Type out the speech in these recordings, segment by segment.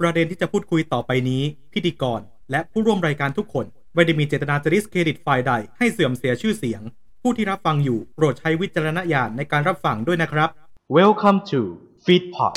ประเด็นที่จะพูดคุยต่อไปนี้ พิธีกร และผู้ร่วมรายการทุกคนไม่ได้มีเจตนาจะดิสเครดิตฝ่ายใดให้เสื่อมเสียชื่อเสียง ผู้ที่รับฟังอยู่โปรดใช้วิจารณญาณในการรับฟังด้วยนะครับ Welcome to Feedpot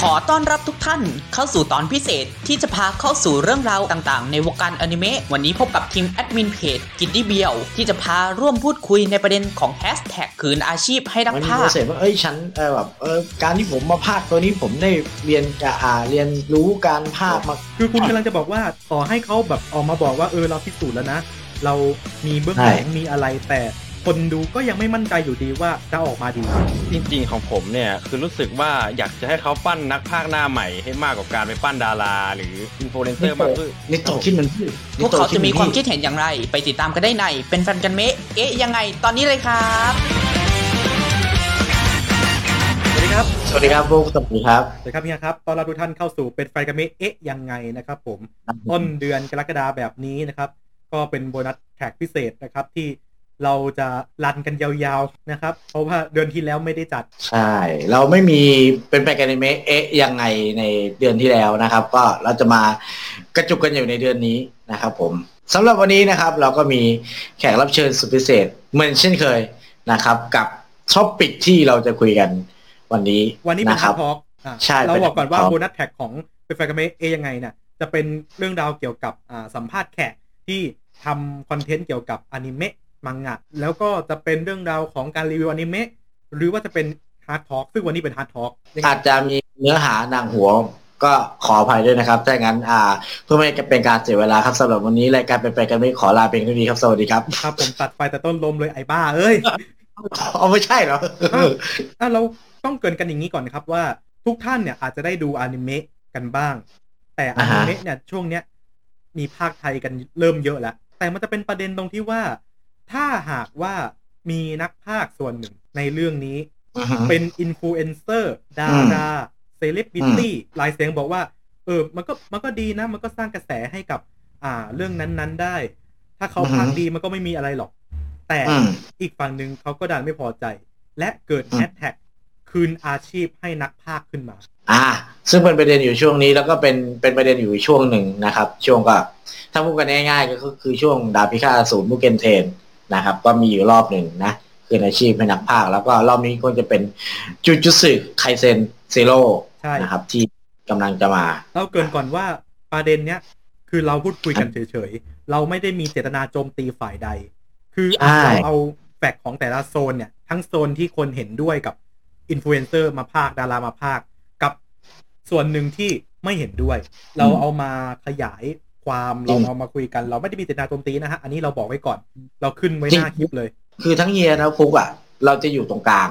ขอต้อนรับ ทุกท่านเข้าสู่ตอนพิเศษที่จะพาเข้าสู่เรื่องราวต่างๆ ในวงการอนิเมะวันนี้พบกับทีมแอดมินเพจกิตตี้เบียวที่จะพาร่วมพูดคุยในประเด็นของแฮชแท็กคืนอาชีพให้นักมันมีพาโปกรเซสว่าเอ้ยฉันเออแบบเออการที่ผมมาภาคตัวนี้ผมได้เรียนอ่าเรียนรู้การภาคมาคือคุณกำลังจะบอกว่าต่อให้เขาแบบออกมาบอกว่าเออเราพิสูจน์แล้วนะ เรามีเบื้องหลังมีอะไรแต่ คนดูก็ยังไม่มั่นใจอยู่ดีว่าจะออกมาดีจริงๆของผมเนี่ยคือรู้สึกว่าอยากจะให้เขาปั้นนักภาคหน้าใหม่ให้มากกว่าการไปปั้นดารา หรืออินฟลูเอนเซอร์มากขึ้นนิโตคิดมันพี่พวกเขาจะมีความคิดเห็นอย่างไร ไปติดตามกันได้ในเป็นแฟนกันเมะเอ๊ะยังไงตอนนี้เลยครับสวัสดีครับสวัสดีครับพวกสวัสดีครับสวัสดีครับเฮียครับตอนรับทุกท่านเข้าสู่เป็นไฟกระเมะเอ๊ะยังไงนะครับ ผมต้นเดือนกรกฎาแบบนี้นะครับ ก็เป็นโบนัสแท็กพิเศษนะครับที่ เราจะ run กันยาวๆนะครับ เพราะว่าเดือนที่แล้วไม่ได้จัด ใช่ เราไม่มีเป็นแฟนกันในเมะเอ๊ะยังไงในเดือนที่แล้วนะครับ ก็เราจะมากระจุกกันอยู่ในเดือนนี้นะครับผมสำหรับวันนี้นะครับ เราก็มีแขกรับเชิญสุดพิเศษเหมือนเช่นเคยนะครับ กับ topic ที่เราจะคุยกันวันนี้ วันนี้เป็นนะคฮารับ hard talk อะใช่เราบอกก่อนว่าเป็นโบนัสแท็กของเป็นไฟกระเมะเอ๊ะยังไงเนี่ยจะเป็นเรื่องราวเกี่ยวกับอ่าสัมภาษณ์แขกที่ทำ content เกี่ยวกับอนิเมะ มังงะ แล้วก็จะเป็นเรื่องราวของการรีวิวอนิเมะหรือว่าจะเป็น hard talk ซึ่งวันนี้เป็น hard talk อาจจะมีเนื้อหาหนักหัวก็ขออภัยด้วยนะครับถ้าอย่างนั้นอ่า เพื่อไม่ให้เป็นการเสียเวลาครับสำหรับวันนี้รายการเป็นไปกันไม่ขอลาเพียงเท่านี้ครับ สวัสดีครับ ครับ ผมตัดไปแต่ต้นลมเลยไอ้บ้า เอ้ยเอาไม่ใช่เหรออะเราต้องเกริ่นกันอย่างนี้ก่อนนะครับว่าทุกท่านเนี่ยอาจจะได้ดูอนิเมะกันบ้าง แต่ออ่านิฮะเมะเนี่ยช่วงเนี้ยมีพากย์ไทยกันเริ่มเยอะแล้ว แต่มันจะเป็นประเด็นตรงที่ว่า ถ้าหากว่ามีนักพากย์ส่วนหนึ่งในเรื่องนี้อือฮึเป็นอินฟลูเอนเซอร์ดาราเซเลบริตี้หลายเสียงบอกว่า เออ มันก็มันก็ดีนะ มันก็สร้างกระแสให้กับ อ่า เรื่องนั้นๆได้ ถ้าเขาอือฮึพากย์ดีมันก็ไม่มีอะไรหรอก แต่อืมอีกฝั่งหนึ่งเขาก็ดันไม่พอใจ และเกิดอืมแฮชแท็กคืนอาชีพให้นักภาคขึ้นมา อ่า ซึ่งเป็นประเด็นอยู่ช่วงนี้แล้วก็เป็นเป็นประเด็นอยู่ช่วงหนึ่งนะครับ ช่วงก็ ถ้าพูดกันง่ายๆก็คือช่วงดาบพิฆาตศูนย์มุกเกนเทน นะครับ ก็มีอยู่รอบหนึ่งนะคืออาชีพให้นักภาค แล้วก็รอบนี้ก็จะเป็นจูจูสึไคเซนเซโร่ใช่นะครับ ที่กำลังจะมาเราเกรินก่อนว่าประเด็นเนี้ยคือเราพูดคุยกันเฉยๆ เราไม่ได้มีเจตนาโจมตีฝ่ายใด คือใช่เราเอา fact ของแต่ละโซนเนี่ย ทั้งโซนที่คนเห็นด้วยกับอินฟลูเอนเซอร์มาพากย์ดารามาพากย์ กับส่วนหนึ่งที่ไม่เห็นด้วย เราเอามาขยาย ความเราเอามาคุยกันเราไม่ได้มีเจตนาโจมตีนะฮะ อันนี้เราบอกไว้ก่อน เราขึ้นไว้หน้าคลิปเลย คือทั้งเฮียนะฟุกอะ เราจะอยู่ตรงกลาง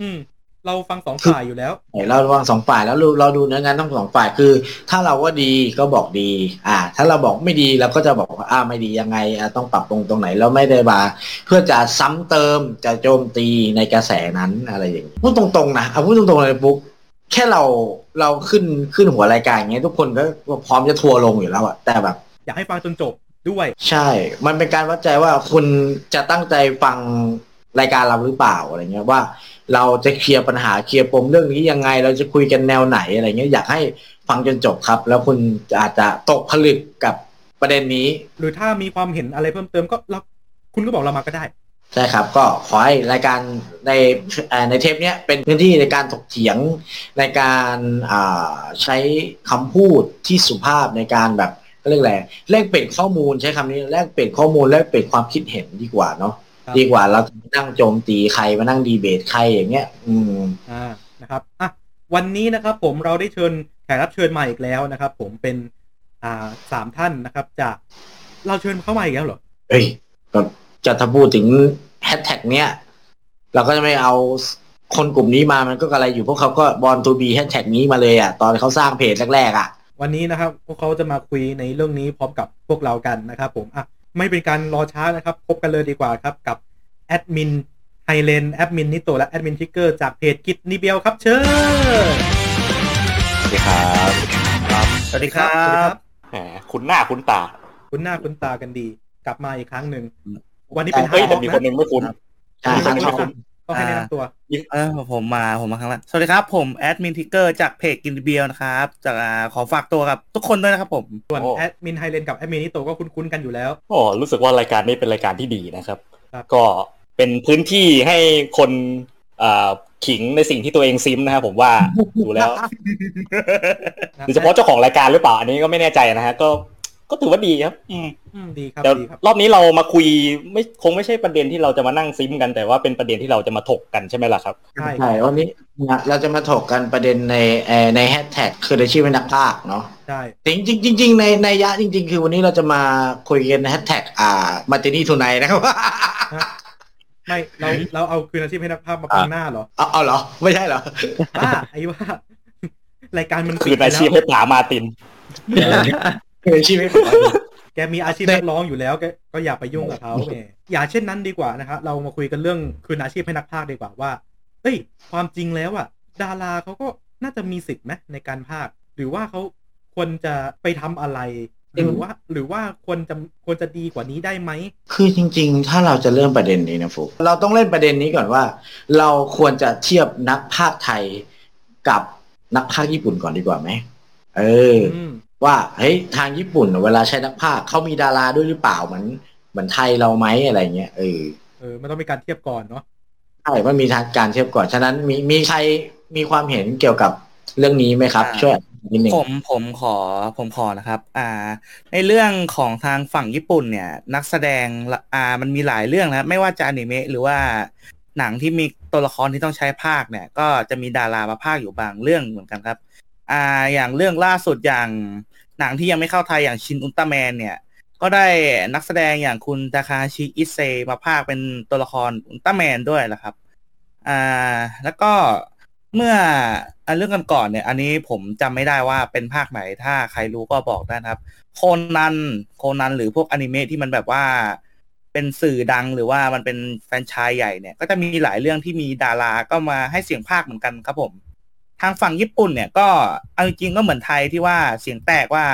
อืม เราฟังสองฝ่ายอยู่แล้วเราระวังสองฝ่ายแล้วเราเราดูเนื้องานทั้งสองฝ่ายคือ ถ้าเราว่าดีก็บอกดี อ่า ถ้าเราบอกไม่ดีเราก็จะบอกว่าอ่าไม่ดียังไงอ่าต้องปรับปรุงตรงไหนแล้วไม่ได้มาเพื่อจะซ้ำเติมจะโจมตีในกระแสนั้นอะไรอย่างนี้พูดตรงๆนะเอาพูดตรงๆเลยปุ๊ก แค่เราเราขึ้นขึ้นหัวรายการอย่างเงี้ยทุกคนก็พร้อมจะทัวร์ลงอยู่แล้วอะแต่แบบ อยากให้ฟังจนจบด้วย ใช่ มันเป็นการวัดใจว่าคุณจะตั้งใจฟังรายการเราหรือเปล่าอะไรเงี้ยว่า เราจะเคลียร์ปัญหาเคลียร์ปมเรื่องนี้ยังไง เราจะคุยกันแนวไหนอะไรเงี้ยอยากให้ฟังจนจบครับ แล้วคุณอาจจะตกผลึกกับประเด็นนี้ หรือถ้ามีความเห็นอะไรเพิ่มเติมก็เราคุณก็บอกเรามาก็ได้ ใช่ครับ ก็ขอให้รายการในเอ่อในเทปเนี้ยเป็นพื้นที่ในการถกเถียงในการอ่าใช้คำพูดที่สุภาพในการแบบเรียกอะไรแลกเปลี่ยนข้อมูลใช้คำนี้แลกเปลี่ยนข้อมูลแลกเปลี่ยนความคิดเห็นดีกว่าเนาะครับดีกว่าเราจะมานั่งโจมตีใครมานั่งดีเบตใครอย่างเงี้ย อืมอ่านะครับอะวันนี้นะครับผมเราได้เชิญแขกรับเชิญมาอีกแล้วนะครับ ผมเป็นอ่าสามท่านนะครับ จากเราเชิญเข้ามาอีกแล้วเหรอเอ้ยก็จะถ้าพูดถึง แฮชแท็กเนี้ยเราก็จะไม่เอาคนกลุ่มนี้มามันก็อะไรอยู่พวกเขาก็ born to be แฮชแท็กนี้มาเลยอะ ตอนเขาสร้างเพจแรกๆอะ วันนี้นะครับ พวกเขาจะมาคุยในเรื่องนี้พร้อมกับพวกเรากันนะครับผมอะไม่เป็นการรอช้านะครับ พบกันเลยดีกว่าครับกับแอดมินไฮเลนแอดมินนิโตและแอดมินทิกเกอร์จากเพจกิจนิเบลครับเชิญสวัสดีครับสวัสดีครัสวัสดีครับบแหมคุณหน้าคุณตา คุ้นหน้าคุ้นตากันดี กลับมาอีกครั้งหนึ่งอืม วันนี้เป็นเฮ้ยฮาแต่ร์ดมีนะคนหนึ่งไม่คุ้นใช่ครับมีชอบนก็ให้แนะนำตัวเออผมมาผมมาครั้งแรกสวัสดีครับ ผมแอดมินทิกเกอร์จากเพจกินเบียลนะครับ จากอ่าขอฝากตัวกับทุกคนด้วยนะครับผมส่วนโอ้แอดมินไฮเลนกับแอดมินนิโตก็คุ้นๆกันอยู่แล้วโอ้รู้สึกว่ารายการนี้เป็นรายการที่ดีนะครับครับก็เป็นพื้นที่ให้คนอ่าขิงในสิ่งที่ตัวเองซิมนะครับผมว่าดูแล้วนะโดยเฉพาะเจ้าของรายการหรือเปล่า อันนี้ก็ไม่แน่ใจนะฮะก็ ก็ถือว่าดีครับ อืมอืมดีครับเดี๋ยวดีครับรอบนี้เรามาคุยไม่คงไม่ใช่ประเด็นที่เราจะมานั่งซิมกันแต่ว่าเป็นประเด็นที่เราจะมาถกกันใช่ไหมล่ะครับใช่ใช่วันนี้เนี่ยเราจะมาถกกันประเด็นในเอ่อในแฮชแท็กคือในชื่อเป็นนักภาคเนาะใช่จริงจริงจริงๆในในยะจริง ๆ คือวันนี้เราจะมาคุยกันแฮชแท็กอ่ามาตินี่ทูไนนะครับไม่เราเราเอาคืนอาชีพให้นักภาพมาข้างหน้าเหรอเอาเอาเหรอ ไม่ใช่เหรอบ้าไอ้ว่ารายการมันคืออาชีพให้ป๋ามาติน คืออาชีพไม่ผมแกมีอาชีพนักร้องอยู่แล้วแกก็อย่าไปยุ่งกับเขาแหมอย่าเช่นนั้นดีกว่านะครับเรามาคุยกันเรื่องคืนอาชีพให้นักพากย์ดีกว่าว่าเอ้ย ความจริงแล้วอะ ดาราเขาก็น่าจะมีสิทธิ์ไหมในการพากย์หรือว่าเขาควรจะไปทำอะไรหรือว่าหรือว่าควรจะควรจะดีกว่านี้ได้ไหม คือจริง ๆ ถ้าเราจะเริ่มประเด็นนี้นะฟุกเราต้องเล่นประเด็นนี้ก่อนว่า เราควรจะเทียบนักภาคไทยกับนักภาคญี่ปุ่นก่อนดีกว่าไหมเอออืม ว่าเฮ้ยทางญี่ปุ่น เวลาใช้นักภาคเขามีดาราด้วยหรือเปล่าเหมือนเหมือนไทยเราไหมอะไรเงี้ยเออเออมันต้องมีการเทียบก่อนเนาะใช่มันมีทางการเทียบก่อน ฉะนั้นมีมีใครมีความเห็นเกี่ยวกับเรื่องนี้ไหมครับอ่าช่วยนิดหนึ่งผมผมขอผมขอนะครับ อ่า ในเรื่องของทางฝั่งญี่ปุ่นเนี่ย นักแสดงละอ่ามันมีหลายเรื่องนะครับไม่ว่าจะอนิเมะหรือว่าหนังที่มีตัวละครที่ต้องใช้ภาคเนี่ย ก็จะมีดารามาภาคอยู่บางเรื่องเหมือนกันครับ อ่าอย่างเรื่องล่าสุดอย่าง หนังที่ยังไม่เข้าไทยอย่างชินอุลตร้าแมนเนี่ย ก็ได้นักแสดงอย่างคุณทาคาชิอิเซมาภาคเป็นตัวละครอุลตร้าแมนด้วยแหละครับ อ่า แล้วก็เมื่ออันเรื่องกันก่อนเนี่ย อันนี้ผมจำไม่ได้ว่าเป็นภาคไหน ถ้าใครรู้ก็บอกได้นะครับ โคนัน โคนันหรือพวกอนิเมะที่มันแบบว่าเป็นสื่อดังหรือว่ามันเป็นแฟนชายใหญ่เนี่ย ก็จะมีหลายเรื่องที่มีดาราก็มาให้เสียงภาคเหมือนกันครับผม ทางฝั่งญี่ปุ่นเนี่ยก็เอาจริงๆก็เหมือนไทยที่ว่าเสียงแตกว่า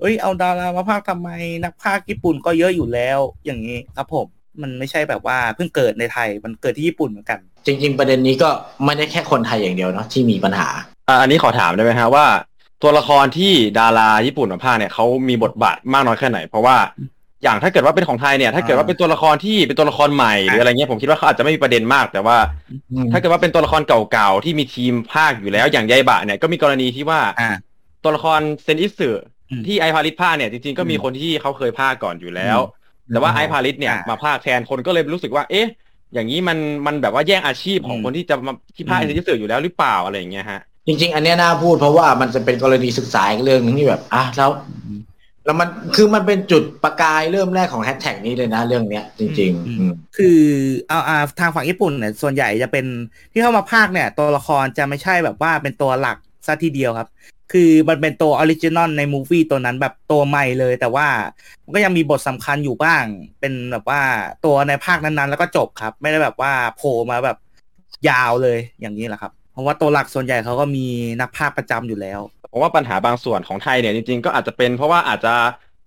เอ้ยเอาดารามาภาคทำไมนักภาคญี่ปุ่นก็เยอะอยู่แล้วอย่างนี้ครับผมมันไม่ใช่แบบว่าเพิ่งเกิดในไทยมันเกิดที่ญี่ปุ่นเหมือนกัน จริง ๆ ประเด็นนี้ก็ไม่ได้แค่คนไทยอย่างเดียวเนาะที่มีปัญหาอะอันนี้ขอถามได้ไหมฮะว่า ตัวละครที่ดาราญี่ปุ่นมาพากย์เนี่ยเขามีบทบาทมากน้อยแค่ไหน เพราะว่า อย่างถ้าเกิดว่าเป็นของไทยเนี่ย ถ้าเกิดว่าเป็นตัวละครที่เป็นตัวละครใหม่หรืออะไรเงี้ยผมคิดว่าเขาอาจจะไม่มีประเด็นมาก แต่ว่า ถ้าเกิดว่าเป็นตัวละครเก่าๆที่มีทีมภาคอยู่แล้วอย่างยายบะเนี่ยก็มีกรณีที่ว่าอ่าตัวละครเซนอิสึอืมที่ไอพาริสภาคเนี่ยจริงๆก็มีอืมคนที่เขาเคยภาคก่อนอยู่แล้ว แต่ว่าไอพาริสเนี่ยอ่ามมาภาคแทนคนก็เลยรู้สึกว่า เอ๊ะ อย่างนี้มันมันแบบว่าแย่งอาชีพของอืมคนที่จะมาที่ภาคอืมเซนอิสึอยู่แล้วหรือเปล่าอะไรอย่างเงี้ยฮะจริงๆ อันเนี้ยน่าพูดเพราะว่ามันจะเป็นกรณีศึกษาอีกเรื่องหนึงที่แบบอะแล้ว แล้วมันคือมันเป็นจุดประกายเริ่มแรกของแฮชแท็กนี้เลยนะเรื่องเนี้ย จริงๆอืมคือเอาอาทางฝั่งญี่ปุ่นเนี่ยส่วนใหญ่จะเป็นที่เข้ามาพากย์เนี่ย ตัวละครจะไม่ใช่แบบว่าเป็นตัวหลักซะทีเดียวครับ คือมันเป็นตัว original ใน movie ตัวนั้นแบบตัวใหม่เลย แต่ว่ามันก็ยังมีบทสำคัญอยู่บ้าง เป็นแบบว่าตัวในภาคนั้นๆ แล้วก็จบครับ ไม่ได้แบบว่าโผล่มาแบบยาวเลยอย่างนี้แหละครับเพ ราะว่าตัวหลักส่วนใหญ่เขาก็มีนักพากย์ประจำอยู่แล้วผมว่าปัญหาบางส่วนของไทยเนี่ยจริงๆก็อาจจะเป็นเพราะว่าอาจจะ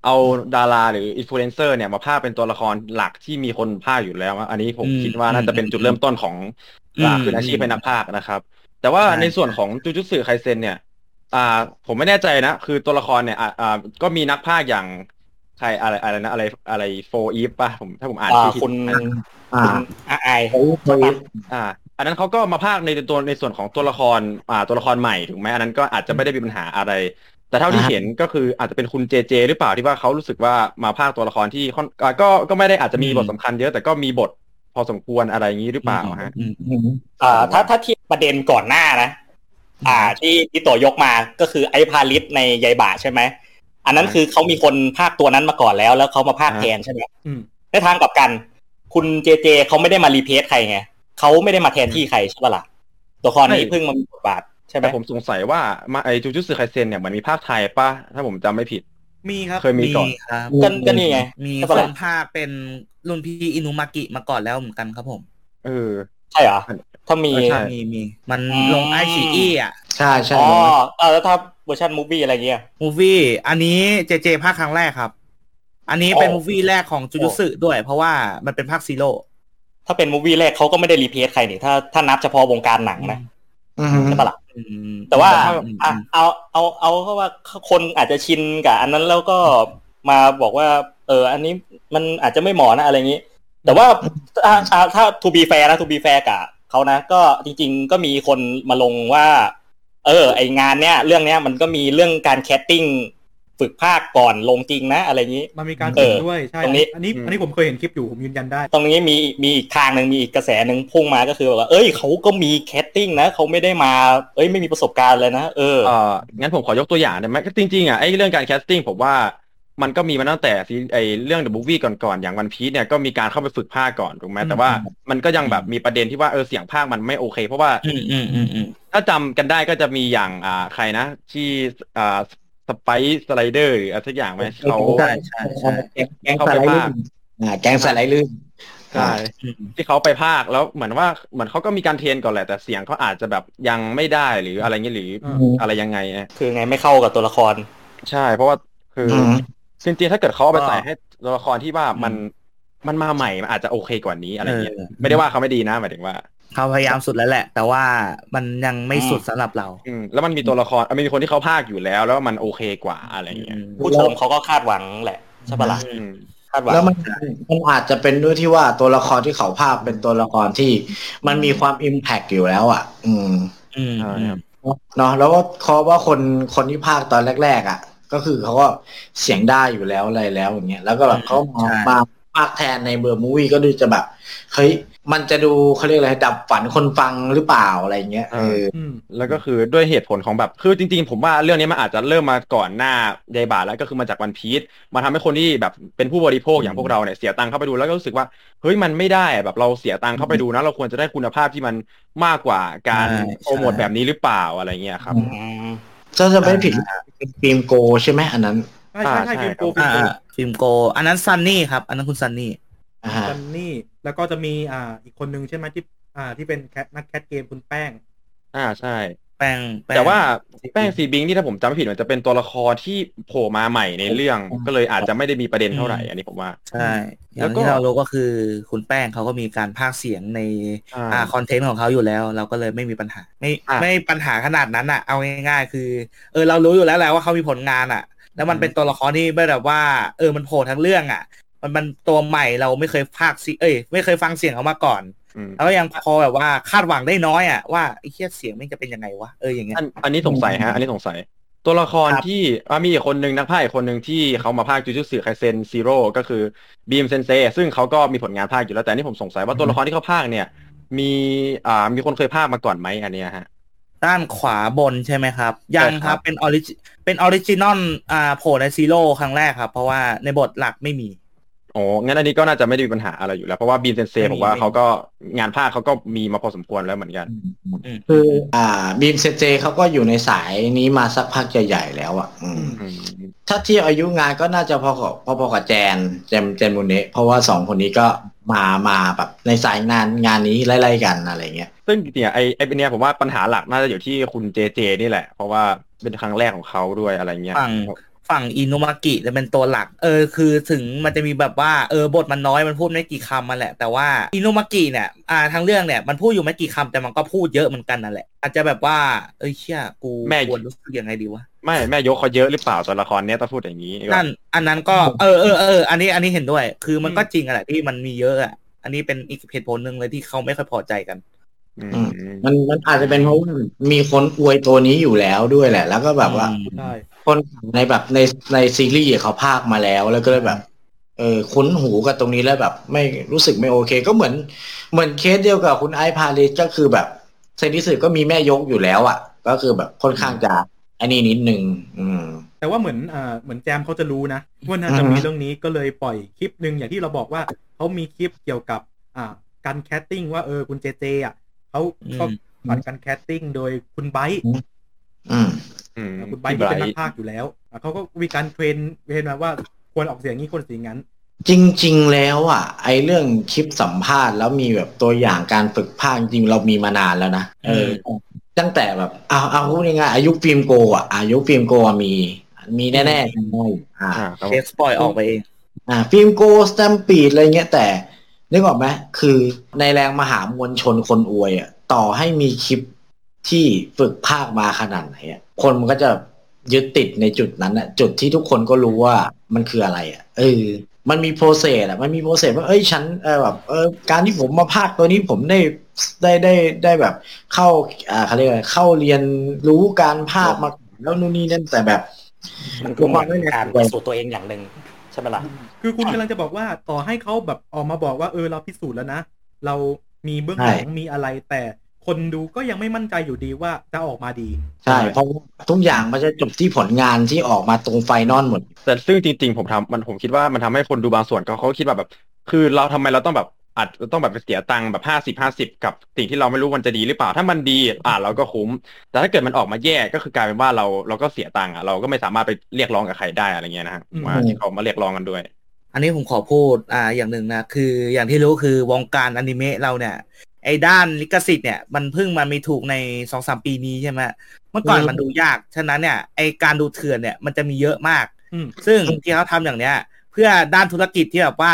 เอาดาราหรืออินฟลูเอนเซอร์เนี่ยมาพากย์เป็นตัวละครหลักที่มีคนพากย์อยู่แล้ว อันนี้ผมอืมคิดว่าน่าจะเป็นจุดเริ่มต้นของอืมอ่าคืออาชีพเป็นนักภาคนะครับ แต่ว่าใช่ในส่วนของจูจุสึไคเซนเนี่ย อ่า ผมไม่แน่ใจนะ คือตัวละครเนี่ยอ่าอ่าก็มีนักภาคอย่างใครอะไรอะไรนะอะไรอะไรโฟอีฟป่ะผมถ้าผมอ่านอ่าชื่อผิดคุณอ่าคุณอาไอายโอ้ยอ่า อันนั้นเขาก็มาภาคในตัวในส่วนของตัวละครอ่าตัวละครใหม่ถูกไหมอันนั้นก็อาจจะไม่ได้มีปัญหาอะไร แต่เท่าที่อ่าเห็นก็คืออาจจะเป็นคุณเจเจ หรือเปล่าที่ว่าเขารู้สึกว่ามาภาคตัวละครที่ค่อนอ่าก็ก็ไม่ได้อาจจะมีอืมบทสำคัญเยอะแต่ก็มีบทพอสมควรอะไรอย่างนี้หรือเปล่าฮะอืมอืมอ่าถ้าถ้าเทียบประเด็นก่อนหน้านะ อ่า ที่ที่ตัวยกมาก็คือไอ้พาลิสในยายบาใช่ไหมอันนั้นคือเขามีคนภาคตัวนั้นมาก่อนแล้ว แล้วเขามาภาคแทนใช่ไหมอืมในทางกลับกัน คุณเจเจเขาไม่ได้มารีเพสใครไง เขาไม่ได้มาแทนที่ใครใช่ปะล่ะตัวละครนี้ใช่เพิ่งมามีบทบาทใช่ไหมแต่ผมสงสัยว่ามาไอจูจุสึไคเซนเนี่ยเหมือนมีภาคไทยป่ะถ้าผมจำไม่ผิด มีครับเคยมีก่อนครับก็ก็นี่ไงมีใช่คปะนล่ะพากย์เป็นรุ่นพี่อินุมากิมาก่อนแล้วเหมือนกันครับผม เออใช่เหรอถ้ามีเออใช่มีมีมันอืมลงไอชีอีอะใช่ใช่อ๋อเออแล้วถ้าเวอร์ชัน movie อะไรเงี้ย movie อันนี้เจเจพากย์ครั้งแรกครับ อันนี้เป็นโอ้มูฟี่แรกของจูจูสึด้วย เพราะว่ามันเป็นภาค Zero ถ้าเป็น movie แรกเขาก็ไม่ได้ replace ใครนี่ถ้าถ้านับเฉพาะวงการหนังนะอือฮึใช่ปะล่ะอืมแต่ว่าอืมอะเอาเอาเอาเพราะว่าคนอาจจะชินกับอันนั้นแล้วก็มาบอกว่า เออ อันนี้มันอาจจะไม่เหมาะนะอะไรอย่างนี้ แต่ว่าถ้าถ้าถ้า to be fair นะ to be fair กับเขานะก็จริง ๆ ก็มีคนมาลงว่า เออ ไองานเนี้ยเรื่องเนี้ยมันก็มีเรื่องการ casting ฝึกพากย์ก่อนลงจริงนะ อะไรอย่างนี้ มันมีการเอฝึกอด้วยใช่ตรงนี้อันนี้อืมอันนี้ผมเคยเห็นคลิปอยู่ผมยืนยันได้ ตรงนี้มีมีอีกทางหนึ่งมีอีกกระแสหนึ่งพุ่งมาก็คือแบบว่าเอ้ยเขาก็มี casting นะเขาไม่ได้มา เอ้ยไม่มีประสบการณ์เลยนะเออเอองั้นผมขอยกตัวอย่างได้ไหมจริงๆอะไอ้เรื่องการ casting ผมว่ามันก็มีมาตั้งแต่ซีไอ้เรื่อง The Movie ก่อนๆอย่างวันพี e เนี่ยก็มีการเข้าไปฝึกพากย์ก่อนถูกไหมแต่ว่ามันก็ยังแบบมีประเด็นที่ว่าเออเสียงพากย์มันไม่โอเค เพราะว่าอืมอืมอืมอืมถ้าจำกันได้ก็จะมีอย่างอ่าใครนะ ที่อ่าส ไปซ์สไลเดอร์หรืออะไรสักอย่างไหมเขาใช่ใช่ใช่แก๊งแก๊งสไลด์ลื่นอ่าแก๊งสไลด์ลื่นใช่อืมที่เขาไปภาคแล้วเหมือนว่าเหมือนเขาก็มีการเทรนก่อนแหละแต่เสียงเขาอาจจะแบบยังไม่ได้หรืออะไรเงี้ยหรืออืมอะไรยังไงนะคือไงไม่เข้ากับตัวละคร ใช่ เพราะว่าคืออมจริงๆถ้าเกิดเขาเอาไปก็ใส่ให้ตัวละครที่ว่ามันมันมาใหม่มันอาจจะโอเคกว่านี้อะไรเงี้ยเออไม่ได้ว่าเขาไม่ดีนะหมายถึงว่า เขาพยายามสุดแล้วแหละ แต่ว่ามันยังไม่อืมสุดสำหรับเรา อืมแล้วมันมีตัวละครอะมีคนที่เขาภาคอยู่แล้ว แล้วมันโอเคกว่าอะไรเงี้ยผู้ชมเขาก็คาดหวังแหละใช่ปะล่ะอืมคาดหวังแล้วมันมันอาจจะเป็นด้วยที่ว่าตัวละครที่เขาภาพเป็นตัวละครที่มันมีความอิมแพกอยู่แล้วอะ อืม อืมใช่ครับเนาะแล้วก็เขาว่าคนคนที่ภาคตอนแรก ๆ อะ ก็คือเขาก็เสียงได้อยู่แล้วอะไรแล้วอย่างเงี้ยแล้วก็แบบเขามาใช่มาภาคแทนในเบอร์มูวี่ก็ดูจะแบบเฮ้ย มันจะดูเขาเรียกอะไรดับฝันคนฟังหรือเปล่าอะไรเงี้ยเอออืมแล้วก็คือด้วยเหตุผลของแบบคือจริง ๆ ผมว่าเรื่องนี้มันอาจจะเริ่มมาก่อนหน้าเดบาแล้วก็คือมาจาก One Piece มาทำให้คนที่แบบเป็นผู้บริโภคอย่างพวกเราเนี่ยเสียตังค์เข้าไปดูแล้วก็รู้สึกว่าเฮ้ยมันไม่ได้อะแบบเราเสียตังค์เข้าไปดูนะเราควรจะได้คุณภาพที่มันมากกว่าการใช่โปรโมทแบบนี้หรือเปล่าอะไรเงี้ยครับอืมถ้าจะไม่ผิดเป็น Film Gold ใช่ไหมอันนั้นใช่ใช่ใช่อ่า Film Gold ใช่ฟิล์มโกอ่า Film Gold อันนั้นซันนี่ครับอันนั้นคุณซันนี่อ่าฮะ ซันนี่ แล้วก็จะมีอ่าอีกคนนึงใช่ไหมที่อ่าที่เป็น cast นัก cast เกมคุณแป้ง อ่าใช่แป้งป้งแต่ว่าแป้งซีบิงนี่ถ้าผมจำไม่ผิดมันจะเป็นตัวละครที่โผล่มาใหม่ในเรื่อง ก็เลยอาจจะไม่ได้มีประเด็นเท่าไหร่อันนี้ผมว่า ใช่อแล้ย่าวงก็ที่เรารู้ก็คือคุณแป้งเขาก็มีการพากย์เสียงในอ่าอ่าคอนเทนต์ของเขาอยู่แล้ว เราก็เลยไม่มีปัญหา ไม่อะไม่ปัญหาขนาดนั้นอะ เอาง่ายๆ คือ เออเรารู้อยู่แล้วแหละว่าเขามีผลงานอะ แล้วมันเป็นตัวละครที่ไม่แบบว่า เออมันโผล่ทั้งเรื่องอะ มันมันตัวใหม่เราไม่เคยพากย์เสียเอ้ย ไม่เคยฟังเสียงเขามาก่อนอืมแล้วก็ยังพอแบบว่าคาดหวังได้น้อยอะว่าไอ้เคียเสียงมันจะเป็นยังไงวะเอออย่างเงี้ยอันอันนี้สงสัยฮะ อันนี้สงสัย ตัวละครครับที่อะมีอีกคนหนึ่งนักพากย์อีกคนหนึ่งที่เขามาพากย์จูจูสึไคเซน Zero ก็คือบีมเซนเซซึ่งเขาก็มีผลงานพากย์อยู่แล้วแต่อันนี่ผมสงสัยว่าตัวละครที่เขาพากย์เนี่ย มีอ่ามีคนเคยพากย์มาก่อนไหมอันเนี้ยฮะด้านขวาบนใช่ไหมครับ ยังใช่คครัรับบเป็นออริจิเป็น original อ่าโผล่ใน Zero ครั้งแรกครับ เพราะว่าในบทหลักไม่มี อ๋องั้นอันนี้ก็น่าจะไม่ได้มีปัญหาอะไรอยู่แล้ว เพราะว่าบีมเซนเซไม่มีผมว่าไม่มีเขาก็งานพากย์เขาก็มีมาพอสมควรแล้วเหมือนกัน คืออ่าบีมเซเจเขาก็อยู่ในสายนี้มาสักพักใหญ่ๆแล้วอะอืมอืมถ้าเทียบอายุงานก็น่าจะพอกับพอๆกับแจนแจมแจนมูเนะเพราะว่าสองคนนี้ก็มามาแบบในสายงานงานนี้ไล่ๆกันอะไรเงี้ยซึ่งจริงๆอะไอ้ไอ้เป็นเนี่ยผมว่าปัญหาหลักน่าจะอยู่ที่คุณเจเจนี่แหละ เพราะว่าเป็นครั้งแรกของเขาด้วยอะไรเงี้ย ฝั่งฝั่งอินุมากิจะเป็นตัวหลัก เออ คือถึงมันจะมีแบบว่า เออ บทมันน้อยมันพูดไม่กี่คำมาแหละ แต่ว่าอินุมากิเนี่ย อ่า ทางเรื่องเนี่ย มันพูดอยู่ไม่กี่คำแต่มันก็พูดเยอะเหมือนกันนั่นแหละ อาจจะแบบว่า เอ้ยเชี่ย กูแม่ควรรู้สึกยังไงดีวะ ไม่ แม่ยกเขาเยอะหรือเปล่าตัวละครเนี้ยต้องพูดอย่างนี้ นั่น อันนั้นก็ เออเออเออ อันนี้ อันนี้เห็นด้วย คือมันก็จริงอะแหละที่มันมีเยอะอะ อันนี้เป็นอีกเหตุผลหนึ่งเลยที่เขาไม่ค่อยพอใจกันอืมมันมันอาจจะเป็นเพราะว่ามีคนอวยตัวนี้อยู่แล้วด้วยแหละ แล้วก็แบบว่าใช่ คนในแบบในในซีรีส์เขาพากย์มาแล้ว แล้วก็เลยแบบ เออคุ้นหูกับตรงนี้แล้วแบบ ไม่รู้สึกไม่โอเค ก็เหมือน เหมือนเคสเดียวกับคุณไอซ์พาลิสก็คือแบบเซนิสึก็มีแม่ยกอยู่แล้วอะ ก็คือแบบค่อนข้างจะอันนี้นิดนึงอืมแต่ว่าเหมือนอ่าเหมือนแจมเขาจะรู้นะว่าน่าจะอือฮึมีเรื่องนี้ก็เลยปล่อยคลิปหนึ่งอย่างที่เราบอกว่าเขามีคลิปเกี่ยวกับ อ่าการ casting ว่าเออคุณเจเจอะเขาอืมก็ผ่านการ casting โดยคุณไบร์ทอืมอืม คุณไบร์ทที่เป็นนักพากย์อยู่แล้วอะเขาก็มีการ train train มาว่าควรออกเสียงนี้ควรเสียงนั้น จริง ๆ แล้วอะ ไอเรื่องคลิปสัมภาษณ์แล้วมีแบบตัวอย่างการฝึกพากย์จริงๆเรามีมานานแล้วนะเออ ตั้งแต่แบบเอาเอาพูดง่ายๆอ่ายุค Film Gold อะอ่ายุค Film Gold อะมีมีแน่ๆแน่อ่าอ่าครับเอ็กซ์ปล่อยออกไปเองอ่า Film Gold Stampede อะไรเงี้ยแต่นึกออกไหมคือในแรงมหามวลชนคนอวยอะต่อให้มีคลิป ที่ฝึกพากย์มาขนาดไหนอะคนมันก็จะยึดติดในจุดนั้นอะจุดที่ทุกคนก็รู้ว่ามันคืออะไรอะเออมันมี process อะมันมี process ว่าเอ้ยฉันเออแบบเออการที่ผมมาพากย์ตัวนี้ผมได้ได้ได้ได้แบบเข้าอ่าเขาเรียกอะไรเข้าเรียนรู้การพากย์มาก่อนแล้วนู่นนี่นั่นแต่แบบ มันก็เหมือนการพิสูจน์ตัวเองอย่างหนึ่งใช่ไหมล่ะคือคุณกำลังจะบอกว่าต่อให้เขาแบบออกมาบอกว่าเออเราพิสูจน์แล้วนะ เรามีเบื้องหลังมีอะไรแต่ คนดูก็ยังไม่มั่นใจอยู่ดีว่าจะออกมาดี ใช่เพราะว่าทุกอย่างมันจะจบที่ผลงานที่ออกมาตรงไฟนอลหมด แต่ซึ่งจริง ๆ ผมทำมันผมคิดว่ามันทำให้คนดูบางส่วนเขาเขาคิดว่าแบบ คือเราทำไมเราต้องแบบอัดต้องแบบไปเสียตังค์แบบห้าสิบห้าสิบกับสิ่งที่เราไม่รู้มันจะดีหรือเปล่า ถ้ามันดีอ่าเราก็คุ้ม แต่ถ้าเกิดมันออกมาแย่ก็คือกลายเป็นว่าเราเราก็เสียตังค์อะเราก็ไม่สามารถไปเรียกร้องกับใครได้อะไรเงี้ยนะฮะอืมว่าที่เขามาเรียกร้องกันด้วย อันนี้ผมขอพูดอ่าอย่างหนึ่งนะคืออย่างที่รู้คือวงการอนิเมะเราเนี่ย ไอ้ด้านลิขสิทธิ์เนี่ยมันเพิ่งมามีถูกในสองสามปีนี้ใช่ไหมเมื่อก่อนอืมมันดูยาก ฉะนั้นเนี่ยไอ้การดูเถื่อนเนี่ยมันจะมีเยอะมากอืมซึ่งที่เขาทำอย่างเนี้ย เพื่อด้านธุรกิจที่แบบว่า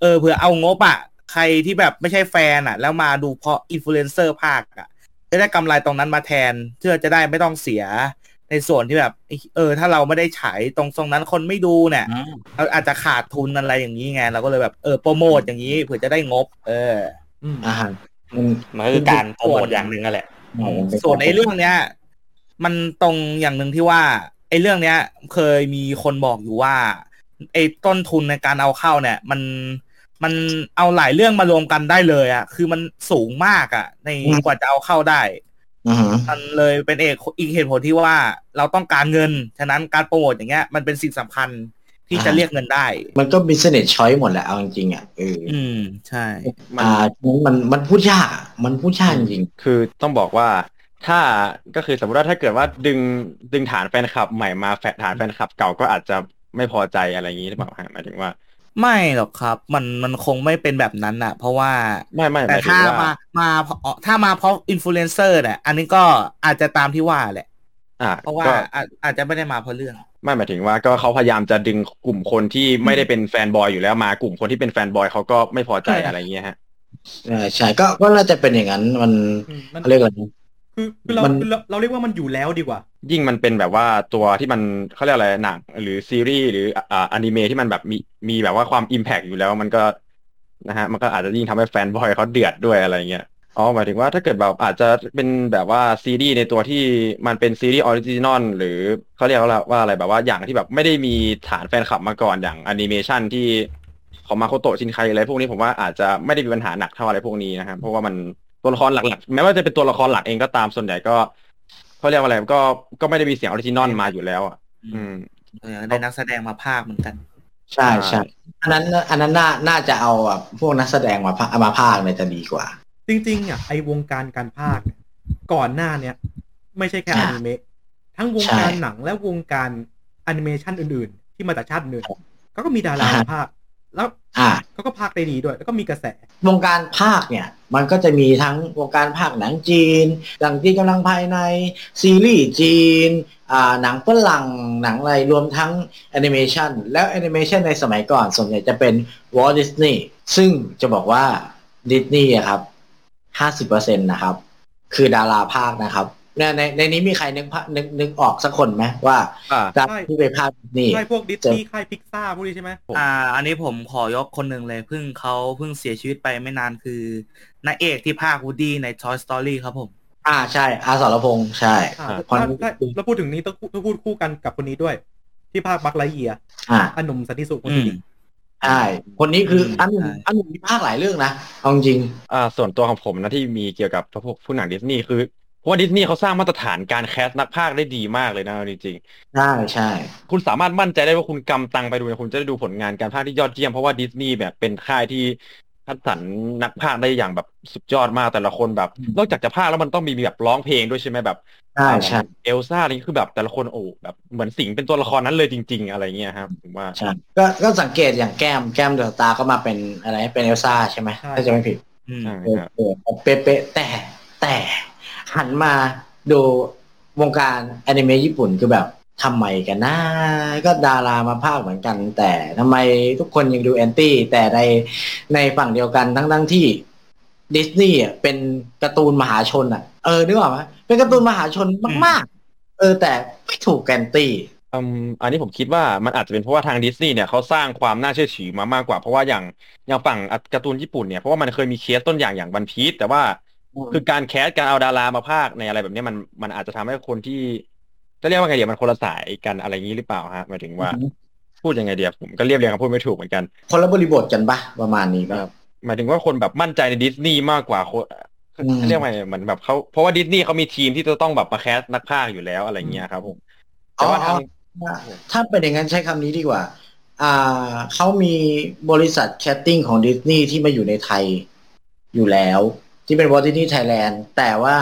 เออเผื่อเอางบอะใครที่แบบไม่ใช่แฟนอะแล้วมาดูเพราะอินฟลูเอนเซอร์ภาคอะจะได้กำไรตรงนั้นมาแทนเพื่อจะได้ไม่ต้องเสีย ในส่วนที่แบบ เออ ถ้าเราไม่ได้ฉายตรงตรงนั้นคนไม่ดูเนี่ยเราอาจจะขาดทุนอะไรอย่างนี้ไงเราก็เลยแบบเออโปรโมทอย่างนี้เผื่อจะได้งบ เอออืมอ่าฮะ มันมันก็คือการโปรโมทอย่างหนึ่งนั่นแหละส่วนไอ้เรื่องเนี้ย มันตรงอย่างหนึ่งที่ว่าไอ้เรื่องเนี้ย เคยมีคนบอกอยู่ว่า ไอ้ต้นทุนในการเอาเข้าเนี่ย มันมันเอาหลายเรื่องมารวมกันได้เลยอะคือมันสูงมากอะในอืมกว่าจะเอาเข้าได้อือฮึมันเลยเป็นเอกอีกเหตุผลที่ว่าเราต้องการเงิน ฉะนั้นการโปรโมทอย่างเงี้ย มันเป็นสิ่งสำคัญ ที่จะเรียกเงินได้ มันก็ business choice หมดแหละเอาจริงๆอะเอออืมใช่มันอ่ามันมันพูดยากอะมันพูดยากจริงคือต้องบอกว่าถ้าก็คือสมมติว่าถ้าเกิดว่าดึงดึงฐานแฟนคลับใหม่มาแฟนฐานแฟนคลับเก่าก็อาจจะไม่พอใจอะไรอย่างนี้หรือเปล่าฮะหมายถึงว่า ไม่หรอกครับ มันมันคงไม่เป็นแบบนั้นอะเพราะว่าไม่ไม่หแต่มายถึงถ้าว่ามามาเพราะถ้ามาเพราะอินฟลูเอนเซอร์เนี่ยอันนี้ก็อาจจะตามที่ว่าแหละ อ่าเพราะว่าก็อาจอาจจะไม่ได้มาเพราะเรื่องไม่หมายถึงว่าก็เขาพยายามจะดึงกลุ่มคนที่ไม่ได้เป็น fanboy อยู่แล้วมากลุ่มคนที่เป็น fanboy เขาก็ไม่พอใจอะไรอย่างเงี้ยฮะๆเออใช่ก็ก็น่าจะเป็นอย่างนั้นมันอืมมันเขาเรียกอะไรนะคือคือเรามันคือเราเราเรียกว่ามันอยู่แล้วดีกว่า ยิ่งมันเป็นแบบว่าตัวที่มันเขาเรียกอะไรหนังหรือซีรีส์หรืออ่าอนิเมะที่มันแบบมีมีแบบว่าความ impact อยู่แล้วมันก็นะฮะมันก็อาจจะยิ่งทำให้ fanboy เขาเดือดด้วยอะไรเงี้ย อ๋อหมายถึงว่าถ้าเกิดแบบอาจจะเป็นแบบว่าซีรีส์ในตัวที่มันเป็นซีรีส์ original หรือเขาเรียกว่าว่าอะไรแบบว่าอย่างที่แบบไม่ได้มีฐานแฟนคลับมาก่อนอย่างแอนิเมชันที่ของมาโคโตะชินไคอะไรพวกนี้ผมว่าอาจจะไม่ได้มีปัญหาหนักเท่าอะไรพวกนี้นะครับเพราะว่ามันตัวละครหลักๆ แม้ว่าจะเป็นตัวละครหลักเองก็ตามส่วนใหญ่ก็เขาเรียกว่าอะไรก็ก็ไม่ได้มีเสียง original มาอยู่แล้วอะ อืมเออได้นักแสดงมาพากย์เหมือนกัน ใช่ใช่อันนั้น อันนั้นน่าน่าจะเอาแบบพวกนักแสดงมาพามาพากย์เนี่ยจะดีกว่า จริงๆอะไอวงการการพากย์เนี่ยก่อนหน้าเนี้ยไม่ใช่แค่อใช่นิเมะทั้งวงใช่การหนังและวงการแอนิเมชันอื่น ๆ ที่มาจากชาติอื่นเขาก็มีดารามาพากย์แล้วอ่าเขาก็พากย์ได้ดีด้วย แล้วก็มีกระแส วงการพากย์เนี่ย มันก็จะมีทั้งวงการพากย์หนังจีน หนังจีนกำลังภายใน ซีรีส์จีนอ่าหนังฝรั่งหนังอะไรรวมทั้งแอนิเมชันแล้วแอนิเมชันในสมัยก่อนส่วนใหญ่จะเป็น Walt Disney ซึ่งจะบอกว่าดิสนีย์ครับ ห้าสิบเปอร์เซ็นต์นะครับ คือดาราพากย์นะครับในในในนี้มีใครนึกภาพนึกนึกออกสักคนไหมว่าอ่าดาราที่ไปภาคดิสนีย์ค่ายพวกดิสนีย์ค่ายพิกซ่าพวกนี้ใช่ไหมผมอ่า อันนี้ผมขอยกคนหนึ่งเลยเพิ่งเขาเพิ่งเสียชีวิตไปไม่นานคือนายเอกที่ภาควูดดี้ใน Toy Story ครับผม อ่าใช่ อาสรพงษ์ใช่อ่าพอถ้าถ้าแล้วพูดถึงนี้ต้องต้องพูดคู่กันกับคนนี้ด้วย ที่ภาคบักไลเยียอ่าอันหนุ่มสันติสุขคนอืที่มดี ใช่คนนี้คืออืมอันหนึ่งใช่อันหนึ่งมีภาคหลายเรื่องนะเอาจริงอ่าส่วนตัวของผมนะที่มีเกี่ยวกับพวกผู้หนังดิสนีย์คือเพราะว่าดิสนีย์เขาสร้างมาตรฐานการ cast นักพากย์ได้ดีมากเลยนะเอาจริงใช่ใช่ๆคุณสามารถมั่นใจได้ว่าคุณกำตังไปดูเนี่ยคุณจะได้ดูผลงานการพากย์ที่ยอดเยี่ยมเพราะว่าดิสนีย์แบบเป็นค่ายที่ คัดสรรนักพากย์ได้อย่างแบบสุดยอดมากแต่ละคนแบบ นอกจากจะพากย์แล้วมันต้องมีแบบร้องเพลงด้วยใช่ไหมแบบใช่ใช่เอลซ่านี่คือแบบแต่ละคนโอ้แบบเหมือนสิงเป็นตัวละครนั้นเลยจริง ๆ อะไรเงี้ยครับผมว่าใช่ก็ก็สังเกตอย่างแก้มแก้มเดอะตาก็มาเป็นอะไรเป็นเอลซ่าใช่ไหมใช่ถ้าจะไม่ผิดอืมใช่เออครับเออเป๊ะๆแต่แต่หันมาดูวงการแอนิเมะญี่ปุ่นคือแบบ ทำไมกันนะก็ดารามาภาคเหมือนกัน แต่ทำไมทุกคนยังดูแอนตี้ แต่ในในฝั่งเดียวกันทั้งทั้งที่ดิสนีย์อะเป็นการ์ตูนมหาชนอะ เออนึกออกไหมเป็นการ์ตูนมหาชนมากๆ เออ แต่ไม่ถูกแอนตี้อันนี้ผมคิดว่ามันอาจจะเป็นเพราะว่าทางดิสนีย์เนี่ยเขาสร้างความน่าเชื่อถือมามากกว่า เพราะว่าอย่างอย่างฝั่งการ์ตูนญี่ปุ่นเนี่ยเพราะว่ามันเคยมีเคสต้นอย่างอย่าง One Piece แต่ว่าคือการ cast การเอาดารามาพากย์ในอะไรแบบนี้มันมันอาจจะทำให้คนที่ จะเรียกว่าไงเดี๋ยวมันคนละสายกันอะไรอย่างนี้หรือเปล่าฮะหมายถึงว่า พูดยังไงเดี๋ยวผมก็เรียบเรียงคำพูดไม่ถูกเหมือนกัน คนละบริบทกันปะประมาณนี้ปะครับหมายถึงว่าคนแบบมั่นใจในดิสนีย์มากกว่าคนอืมเรียกว่าไงเหมือนแบบเขาเพราะว่าดิสนีย์เขามีทีมที่จะต้องแบบมา cast นักพากย์อยู่แล้วอะไรเงี้ยครับผมแต่ว่าทางถ้าเป็นอย่างนั้นใช้คำนี้ดีกว่า อ่าเขามีบริษัทแคสติ้งของดิสนีย์ที่มาอยู่ในไทยอยู่แล้ว ที่เป็นวอลดิสนีย์ไทยแลนด์แต่ว่า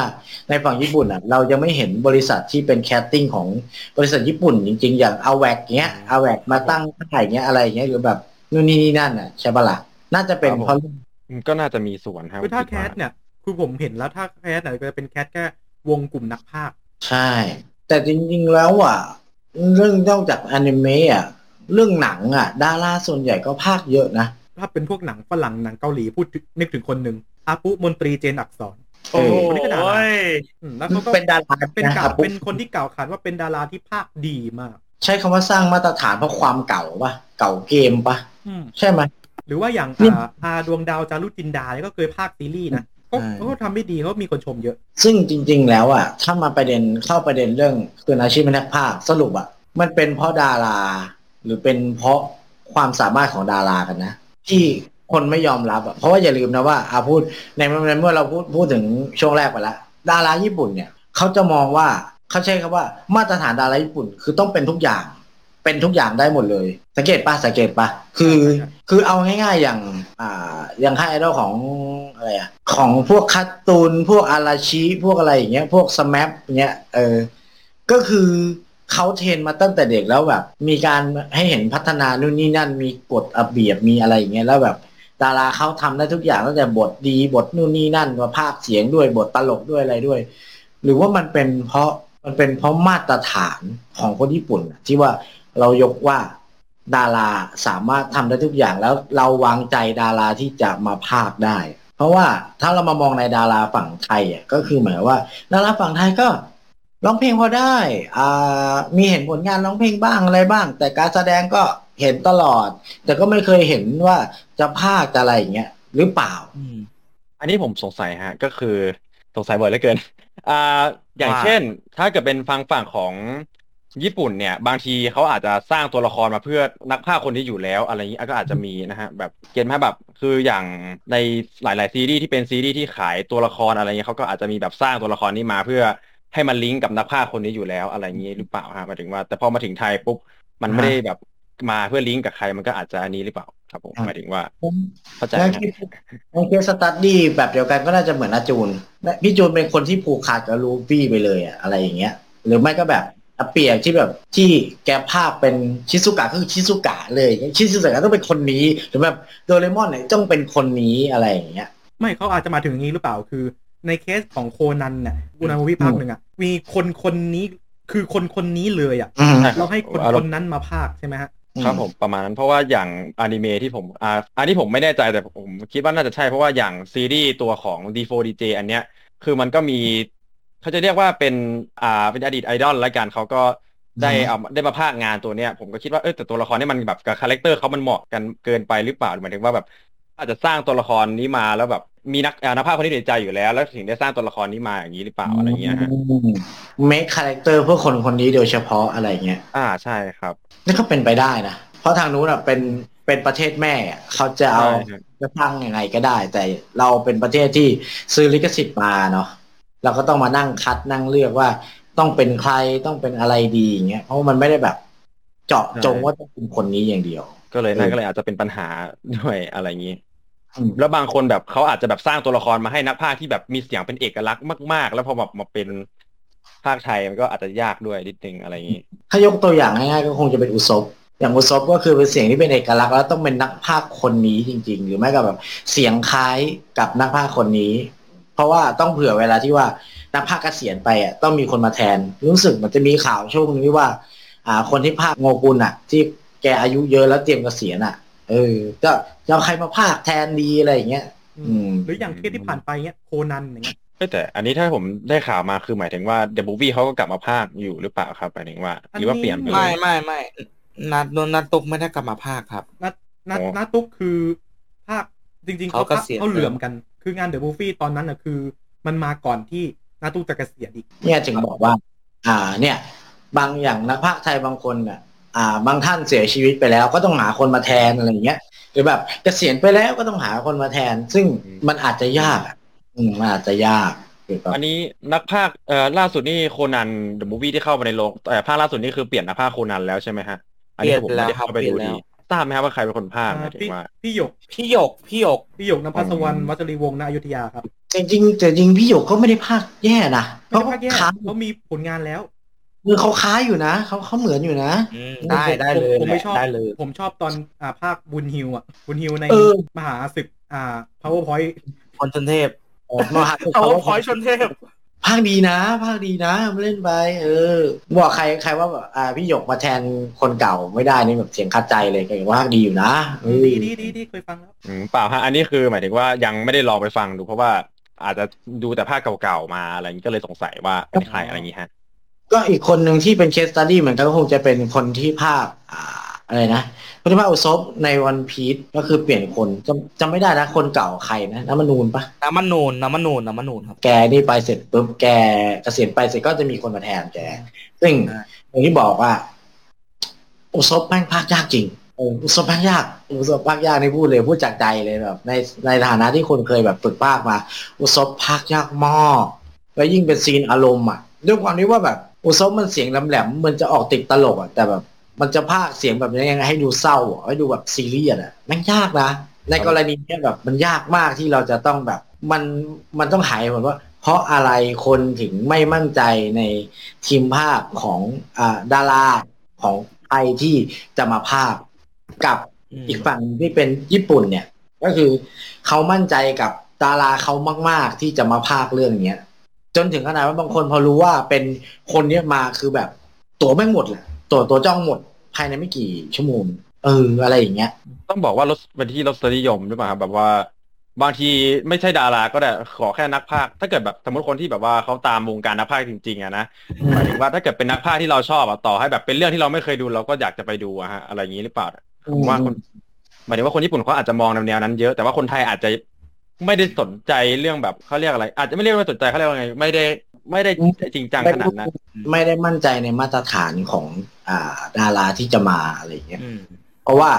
ในฝั่งญี่ปุ่นอะ เรายังไม่เห็นบริษัทที่เป็นแคสติ้งของบริษัทญี่ปุ่นจริง ๆ อย่างอาแวกเงี้ยอาแวกมาตั้งค่ายเงี้ยอะไรเงี้ยหรือแบบนู่นนี่นี่นั่นอะใช่ปะล่ะน่าจะเป็นเพราะก็น่าจะมีส่วนครับคือถ้าผมแคดสว่าเนี่ยคือผมเห็นแล้วถ้าแคสเนี่ยก็จะเป็นแคสแค่วงกลุ่มนักพากย์ใช่ แต่จริง ๆ แล้วอะ เรื่องนอกจากอนิเมะอะเรื่องหนังอะดาราส่วนใหญ่ก็ภาคเยอะนะ ถ้าเป็นพวกหนังฝรั่งหนังเกาหลีพูดถึงนึกถึงคนหนึ่งอาปุมนตรีเจนอักษรโอ้โหคนนี้ก็ดาราอืมแล้วเขาก็เป็นดาราเป็นนะกล่าควรับเป็นคนที่กล่าวขานว่าเป็นดาราที่ภาคดีมาก ใช้คำว่าสร้างมาตรฐานเพราะความเก่าปะเก่าเกมปะอืมใช่ไหมหรือว่าอย่างเนี่ยอาอาดวงดาวจารุจินดาเนี่ยก็เคยภาคซีรีส์นะเขาใช่เขาก็ทำไม่ดีเขามีคนชมเยอะ ซึ่งจริง ๆ แล้วอะถ้ามาประเด็นเข้าประเด็นเรื่องคืออาชีพเป็นนักภาคสรุปอะมันเป็นเพราะดารา หรือเป็นเพราะความสามารถของดารากันนะ ที่คนไม่ยอมรับอะเพราะว่าอย่าลืมนะว่าอาพูดในเมื่อเราพูดพูดถึงช่วงแรกไปแล้วดาราญี่ปุ่นเนี่ยเขาจะมองว่าเขาใช้คำว่ามาตรฐานดาราญี่ปุ่น คือต้องเป็นทุกอย่าง เป็นทุกอย่างได้หมดเลย สังเกตปะสังเกตปะคือ คือเอาง่ายๆอย่าง อ่า อย่างค่ายไอดอลของอะไรอะของพวกคัตตูนพวกอาราชิพวกอะไรอย่างเงี้ย พวกสแมปเงี้ยเออก็คือ เขาเทรนมาตั้งแต่เด็กแล้วแบบ มีการให้เห็นพัฒนานู่นนี่นั่นมีกฎระเบียบมีอะไรอย่างเงี้ยแล้วแบบ ดาราเขาทำได้ทุกอย่างตั้งแต่บทดีบทนู่นนี่นั่นมาภาคเสียงด้วยบทตลกด้วยอะไรด้วย หรือว่ามันเป็นเพราะมันเป็นเพราะมาตรฐานของคนญี่ปุ่นที่ว่าเรายกว่าดาราสามารถทำได้ทุกอย่างแล้วเราวางใจดาราที่จะมาภาคได้ เพราะว่าถ้าเรามามองในดาราฝั่งไทยอะก็คือหมายว่า ดาราฝั่งไทยก็ ร้องเพลงพอได้อ่ามีเห็นผลงานร้องเพลงบ้างอะไรบ้าง แต่การแสดงก็เห็นตลอด แต่ก็ไม่เคยเห็นว่าจะภาคจะอะไรอย่างเงี้ยหรือเปล่าอันนี้ผมสงสัยฮะ ก็คือสงสัยบ่อยเหลือเกินอ่าอย่างเช่น ถ้าเกิดเป็นฟังฝั่งของญี่ปุ่นเนี่ย บางทีเขาอาจจะสร้างตัวละครมาเพื่อนักพากย์คนที่อยู่แล้ว อะไรอย่างนี้ก็อาจจะมีนะฮะแบบเกณฑ์ไหมแบบคืออย่างในหลาย ๆ ซีรีส์ที่เป็นซีรีส์ที่ขายตัวละครอะไรเงี้ยเขาก็อาจจะมีแบบสร้างตัวละครนี้มาเพื่อ ให้มันลิงก์กับนักพากย์คนนี้อยู่แล้วอะไรอย่างนี้หรือเปล่าฮะหมายถึงว่า แต่พอมาถึงไทยปุ๊บมันไม่ได้แบบมาเพื่อลิงก์กับใครมันก็อาจจะอันนี้หรือเปล่าครับผมครับหมายถึงว่าเข้าใจแล้วไหมคิดใน case study แบบเดียวกันก็น่าจะเหมือนอาจูนและพี่จูนเป็นคนที่ผูกขาดกับลูฟี่ไปเลยอะอะไรอย่างเงี้ย หรือไม่ก็แบบอาเปียกที่แบบที่แกพากย์เป็นชิซุกะก็คือชิซุกะเลยชิซุกะต้องเป็นคนนี้หรือแบบโดเรมอนเนี่ยต้องเป็นคนนี้อะไรอย่างเงี้ย ไม่เขาอาจจะมาถึงอย่างนี้หรือเปล่าคือ ในเคสของโคนันเนี่ยอุนา movie ภาคหนึ่งอะมีคนคนนี้คือคนคนนี้เลยอะอืมเราให้คนอารมณ์นั้นมาพากย์ใช่ไหมฮะครับผมประมาณนั้นเพราะว่าอย่างอนิเมะที่ผมอ่าอันนี้ผมไม่แน่ใจแต่ผมคิดว่าน่าจะใช่เพราะว่าอย่างซีรีส์ตัวของ D4DJ อันเนี้ยคือมันก็มีเขาจะเรียกว่าเป็นอ่าเป็นอดีตไอดอลแล้วกันเขาก็ได้อืมเอาได้มาพากย์งานตัวเนี้ยผมก็คิดว่าเออแต่ตัวละครนี่มันแบบกับ character เขามันเหมาะกันเกินไปหรือเปล่าหมายถึงว่าแบบ อาจจะสร้างตัวละครนี้มาแล้วแบบมีนักอ่านักพากย์คนนี้ในใจอยู่แล้ว แล้วถึงได้สร้างตัวละครนี้มาอย่างนี้หรือเปล่าอะไรเงี้ยฮะmake character เพื่อคนคนนี้โดยเฉพาะอะไรเงี้ยอ่าใช่ครับนี่ก็เป็นไปได้นะเพราะทางนู้นอะเป็นเป็นประเทศแม่อะเขาจะเอาใช่ครับจะตั้งยังไงก็ได้ แต่เราเป็นประเทศที่ซื้อลิขสิทธิ์มาเนาะเราก็ต้องมานั่งคัดนั่งเลือกว่าต้องเป็นใครต้องเป็นอะไรดีอย่างเงี้ยเพราะว่ามันไม่ได้แบบเจาะจงว่าต้องเป็นคนนี้อย่างเดียว ก็เลยนั่เอนอก็เลยอาจจะเป็นปัญหาด้วยอะไรอย่างนี้อืมแล้วบางคนแบบเขาอาจจะแบบสร้างตัวละครมาให้นักพากย์ที่แบบมีเสียงเป็นเอกลักษณ์มาก ๆ แล้วพอแบบมาเป็นภาคไทยมันก็อาจจะยากด้วยนิดนึงอะไรอย่างนี้ ถ้ายกตัวอย่างง่ายๆก็คงจะเป็นอุศบอย่างอุศบก็คือเป็นเสียงที่เป็นเอกลักษณ์แล้วต้องเป็นนักพากย์คนนี้จริง ๆ หรือไม่ก็แบบเสียงคล้ายกับนักพากย์คนนี้ เพราะว่าต้องเผื่อเวลาที่ว่านักพากย์เกษียณไปอะต้องมีคนมาแทน รู้สึกมันจะมีข่าวช่วงนึงที่ว่า อ่า คนที่พากย์โงกุลอะ ที่ แกอายุเยอะแล้วเตรียมเกษียณอะ เออ ก็จะเอาใครมาพากย์แทนดีอะไรอย่างเงี้ยอืมหรืออย่างเคสที่ผ่านไปเนี้ยโคนันอย่างเงี้ยเอ้ยแต่อันนี้ถ้าผมได้ข่าวมาคือหมายถึงว่าเดอะบูวี่เขาก็กลับมาภาคอยู่หรือเปล่าครับหมายถึงว่าหรือว่าเปลี่ยนไปเลไม่ยไม่ไม่นัดนัดตุกไม่ได้กลับมาภาคครับนัดนัดอ๋อนัดตุ๊กคือภาคจริง ๆเขาเขาภาคเกษียณเขาเหลื่อมกัน คืองานเดอะบูฟี่ตอนนั้นน่ะคือ มันมาก่อนที่นัดตุ๊กจะเกษียณอีกเนี่ยถึงบอกว่า อ่าเนี่ย บางอย่างนักพากย์ไทยบางคนอะ อ่า บางท่านเสียชีวิตไปแล้ว ก็ต้องหาคนมาแทนอะไรอย่างเงี้ยหรือแบบเกษียณไปแล้วก็ต้องหาคนมาแทน ซึ่งมันอาจจะยากอะอืมมันอาจจะยากเกี่ยวกับอันนี้นักภาคเอ่อล่าสุดนี่โคนันเดอะมูฟวี่ที่เข้ามาในโรงแต่ภาคล่าสุดนี่คือเปลี่ยนนักภาคโคนันแล้วใช่ไหมฮะ อันนี้ผมไม่ได้เข้าไปดูดีทราบไหมครับว่าใครเป็นคนภาคหมายถึงพี่ว่าพี่หยกพี่หยกพี่หยกพี่หยกนภัสวรรณวัชรีวงศ์ณอยุธยาครับจริงๆแต่จริงพี่หยกเขาไม่ได้พากย์แย่นะไม่เขาได้ภาคแย่ค้าเขามีผลงานแล้ว คือเขาค้าอยู่นะเขาเขาเหมือนอยู่นะ อืมได้ได้เลยผมไม่ชอบ ได้เลยผมชอบตอนอ่าภาคบุญฮิวอะ บุญฮิวในเออ มหาศึกอ่า powerpoint คนชนเทพมหาเขาพอยชนเทพ ภาคดีนะภาคดีนะเล่นไป เออ บอกใครใครว่าแบบอ่าพี่หยกมาแทนคนเก่าไม่ได้นี่แบบเสียงคัดใจเลยก็ว่าภาคดีอยู่นะเออดีดีดีดีเคยฟังแล้ว อืมเปล่าฮะอันนี้คือหมายถึงว่ายังไม่ได้ลองไปฟังดูเพราะว่าอาจจะดูแต่ภาคเก่าๆมาอะไรอย่างนี้ก็เลยสงสัยว่าเป็นใครอะไรอย่างนี้ฮะ ก็อีกคนหนึ่งที่เป็นเคสตัดดี้เหมือนกันก็คงจะเป็นคนที่ภาคอ่าอะไรนะคนที่ภาคอุซบในวันพีชก็คือเปลี่ยนคนจำจำไม่ได้นะคนเก่าใครนะน้ำมนูนปะน้ำมันนูนน้ำมันนูนน้ำมันนูนครับแกนี่ไปเสร็จปุ๊บแกเกษียณไปเสร็จก็จะมีคนมาแทนแกซึ่งอ่าอย่างที่บอกว่าอุซบแม่งภาคยากจริงเอออุซบภาคยากอุซบภาคยากนี่พูดเลยพูดจากใจเลยแบบ ในในฐานะที่คนเคยแบบฝึกภาคมา อุซบภาคยากมากแล้วยิ่งเป็นซีนอารมณ์อะด้วยความที่ว่าแบบ อุซบมันเสียงแหลมๆมันจะออกติดตลกอะแต่แบบ มันจะภาคเสียงแบบนี้ยังไงให้ดูเศร้าอะให้ดูแบบซีเรียสอะแม่งยากนะในกรณีเนี้ยแบบมันยากมากที่เราจะต้องแบบ มันมันต้องหายเหมือนว่า เพราะอะไรคนถึงไม่มั่นใจในทีมภาพของอ่าดาราของไทยที่จะมาภาคกับอืมอีกฝั่งที่เป็นญี่ปุ่นเนี่ย ก็คือเขามั่นใจกับดาราเขามาก ๆ ที่จะมาภาคเรื่องเนี้ย จนถึงขนาดว่าบางคนพอรู้ว่าเป็นคนเนี้ยมาคือแบบตัวแม่หมดแหละตัวตัวจ้องหมดภายในไม่กี่ชั่วโมงเอออะไรอย่างเงี้ย ต้องบอกว่ารสเป็นที่รสนิยมหรือเปล่าครับแบบว่า บางทีไม่ใช่ดาราก็ได้ขอแค่นักพากย์ถ้าเกิดแบบสมมติคนที่แบบว่าเขาตามวงการนักพากย์จริงๆอะนะหมายถึงว่าถ้าเกิดเป็นนักพากย์ที่เราชอบอะต่อให้แบบเป็นเรื่องที่เราไม่เคยดูเราก็อยากจะไปดูอะฮะอะไรอย่างนี้หรือเปล่าว่าคนหมายถึงว่าคนญี่ปุ่นเขาอาจจะมองแนวนั้นเยอะแต่ว่าคนไทยอาจจะ ไม่ได้สนใจเรื่องแบบเขาเรียกอะไร อาจจะไม่เรียกว่าสนใจเขาเรียกว่าไง ไม่ได้ไม่ได้จริงจังขนาดนั้นไม่ได้มั่นใจในมาตรฐานของอ่าดาราที่จะมาอะไรอย่างเงี้ยอืมเพราะว่า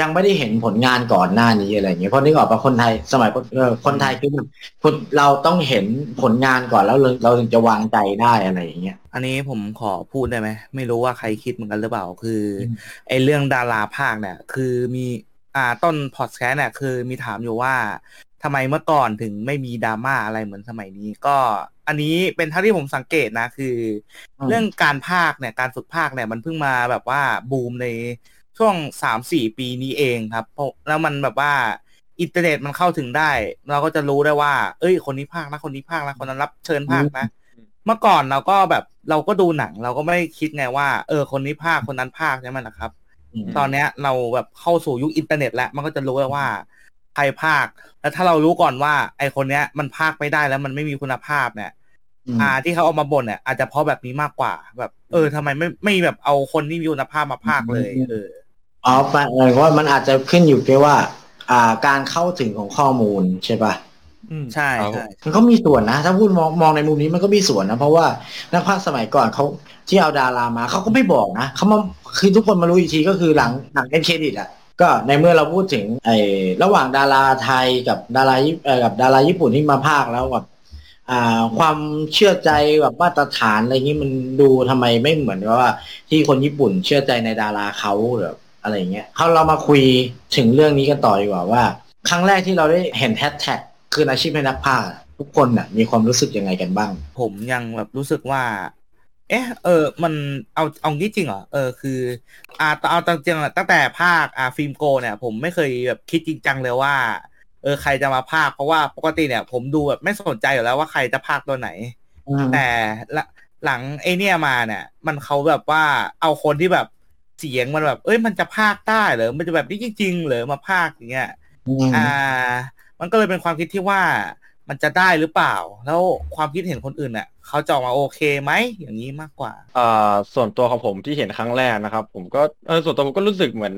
ยังไม่ได้เห็นผลงานก่อนหน้านี้อะไรอย่างเงี้ยเพราะนึกออกปะคนไทยสมัยเอ่อคนไทยคือแบบคนเราต้องเห็นผลงานก่อนแล้วเราเราถึงจะวางใจได้อะไรอย่างเงี้ยอันนี้ผมขอพูดได้ไหมไม่รู้ว่าใครคิดเหมือนกันหรือเปล่าคืออมไอเรื่องดาราภาคเนี่ย คือมีอ่าต้นพอดแคสต์เนี่ยคือมีถามอยู่ว่า ทำไมเมื่อก่อนถึงไม่มีดราม่าอะไรเหมือนสมัยนี้ ก็ อันนี้เป็นเท่าที่ผมสังเกตนะ คืออืมเรื่องการภาคเนี่ยการฝึกภาคเนี่ย มันเพิ่งมาแบบว่าบูมในช่วงสามสี่ปีนี้เองครับเพราะแล้วมันแบบว่าอินเทอร์เน็ตมันเข้าถึงได้ เราก็จะรู้ได้ว่า เอ้ย คนนี้ภาคนะคนนี้ภาคนะคนนั้นรับเชิญภาคนะเมื่อก่อนเราก็แบบเราก็ดูหนัง เราก็ไม่คิดไงว่า เออ คนนี้ภาคคนนั้นภาคใช่ไหมนะครับอืมตอนเนี้ยเราแบบเข้าสู่ยุคอินเทอร์เน็ตแล้วมันก็จะรู้แล้วว่า ใครภาค แล้วถ้าเรารู้ก่อนว่า ไอคนเนี้ย มันภาคไม่ได้แล้วมันไม่มีคุณภาพเนี่ยอืมอ่า ที่เขาเอามาบ่นเนี่ยอาจจะเพราะแบบนี้มากกว่า แบบ เออทำไมไม่ไม่แบบเอาคนที่มีคุณภาพมาภาคเลย เอออ๋อแปลว่ามันอาจจะขึ้นอยู่ที่ว่า อ่า การเข้าถึงของข้อมูลใช่ปะอืมใช่ครับใช่มันก็มีส่วนนะ ถ้าพูดมองมองในมุมนี้มันก็มีส่วนนะ เพราะว่านักพากย์สมัยก่อนเขาที่เอาดารามาเขาก็ไม่บอกนะเขามาคือทุกคนมารู้อีกทีก็คือหลังหลังเอ็นเครดิตอะ ก็ในเมื่อเราพูดถึงไอ้ระหว่างดาราไทยกับดาราญี่เอ่อกับดาราญี่ปุ่นที่มาพากย์แล้วแบบอ่าความเชื่อใจแบบมาตรฐานอะไรนี้มันดูทำไมไม่เหมือนกับว่า ที่คนญี่ปุ่นเชื่อใจในดาราเขาหรืออะไรเงี้ยเขาเรามาคุยถึงเรื่องนี้กันต่อดีกว่าว่า ครั้งแรกที่เราได้เห็นแฮชแท็กคืออาชีพให้นักพากย์ทุกคนน่ะมีความรู้สึกยังไงกันบ้าง ผมยังแบบรู้สึกว่า เอ๊ะเออมันเอาเอางี้จริงเหรอเออคืออ่าเอาตจริงๆอะตั้งแต่ภาคอ่าฟิล์มโก เนี่ย ผมไม่เคยแบบคิดจริงจังเลยว่า เออใครจะมาภาคเพราะว่าปกติเนี่ย ผมดูแบบไม่สนใจอยู่แล้วว่าใครจะภาคตัวไหน แต่ละหลังไอเนี่ยมาเนี่ย มันเขาแบบว่าเอาคนที่แบบเสียงมันแบบ เอ้ยมันจะภาคได้เหรอมันจะแบบนี้จริงๆเหรอมาภาคอย่างเงี้ยอ่า มันก็เลยเป็นความคิดที่ว่า มันจะได้หรือเปล่า แล้วความคิดเห็นคนอื่นเน่ะเขาจะออกมาโอเคไหมอย่างนี้มากกว่าอ่าส่วนตัวของผมที่เห็นครั้งแรกนะครับ ผมก็เออส่วนตัวผมก็รู้สึกเหมือน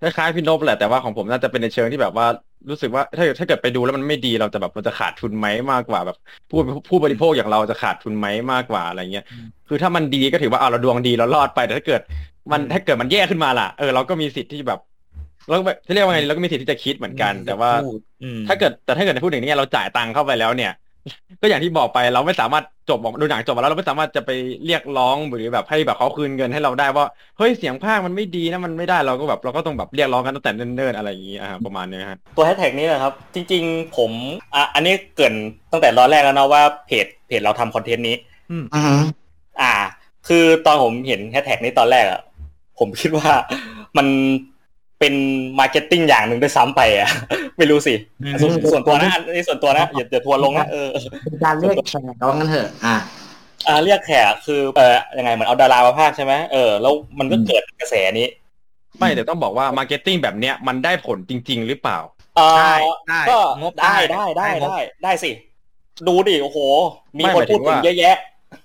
คล้ายๆพี่นพแหละแต่ว่าของผมน่าจะเป็นในเชิงที่แบบว่ารู้สึกว่าถ้าถ้าเกิดไปดูแล้วมันไม่ดีเราจะแบบเราจะขาดทุนไหมมากกว่าแบบผู้ผู้บริโภคอย่างเราจะขาดทุนไหมมากกว่าอะไรเงี้ยคือถ้ามันดีก็ถือว่าเอาเราดวงดีเรารอดไปแต่ถ้าเกิด มันถ้าเกิดมันแย่ขึ้นมาล่ะเออเราก็มีสิทธิ์ที่แบบ เราก็จะเรียกว่าไงดีเราก็มีสิทธิ์ที่จะคิดเหมือนกัน แต่ว่าพูดอืมถ้าเกิดแต่ถ้าเกิดในพูดอย่างนี้เราจ่ายตังค์เข้าไปแล้วเนี่ย ก็อย่างที่บอกไปเราไม่สามารถจบบอกดูหนังจบมาแล้วเราไม่สามารถจะไปเรียกร้องหรือแบบให้แบบเขาคืนเงินให้เราได้ว่าเฮ้ยเสียงภาคมันไม่ดีนะมันไม่ได้เราก็แบบเราก็ต้องแบบเรียกร้องกันตั้งแต่เนิ่นๆอะไรอย่างนี้อ่าประมาณนี้ฮะตัวแฮชแท็กนี้นะครับ จริง ๆ ผมอะอันนี้เกริ่นตั้งแต่ตอนแรกแล้วนะว่าเพจเพจเราทำ content นี้อือฮึอ่า คือตอนผมเห็นแฮชแท็กนี้ตอนแรกอะผมคิดว่ามัน เป็น marketing อย่างหนึ่งด้วยซ้ำไปอะไม่รู้สิส่วนส่วนตัวนะอันนี้ส่วนตัวนะอย่าอย่าทัวร์ลงนะเออเป็นการเรียกแขกว่างั้นเถอะอะอ่าเรียกแขกคือเออยังไงเหมือนเอาดารามาพากย์ใช่ไหมเออแล้วมันก็เกิดกระแสนี้ ไม่แต่ต้องบอกว่า marketing แบบเนี้ยมันได้ผลจริง ๆ หรือเปล่าเอ่อได้ได้ก็งบได้ได้ได้งบได้ได้สิ ดูดิโอ้โห มีไม่คนหมายถึพูดงถึงว่าเยอะแยะ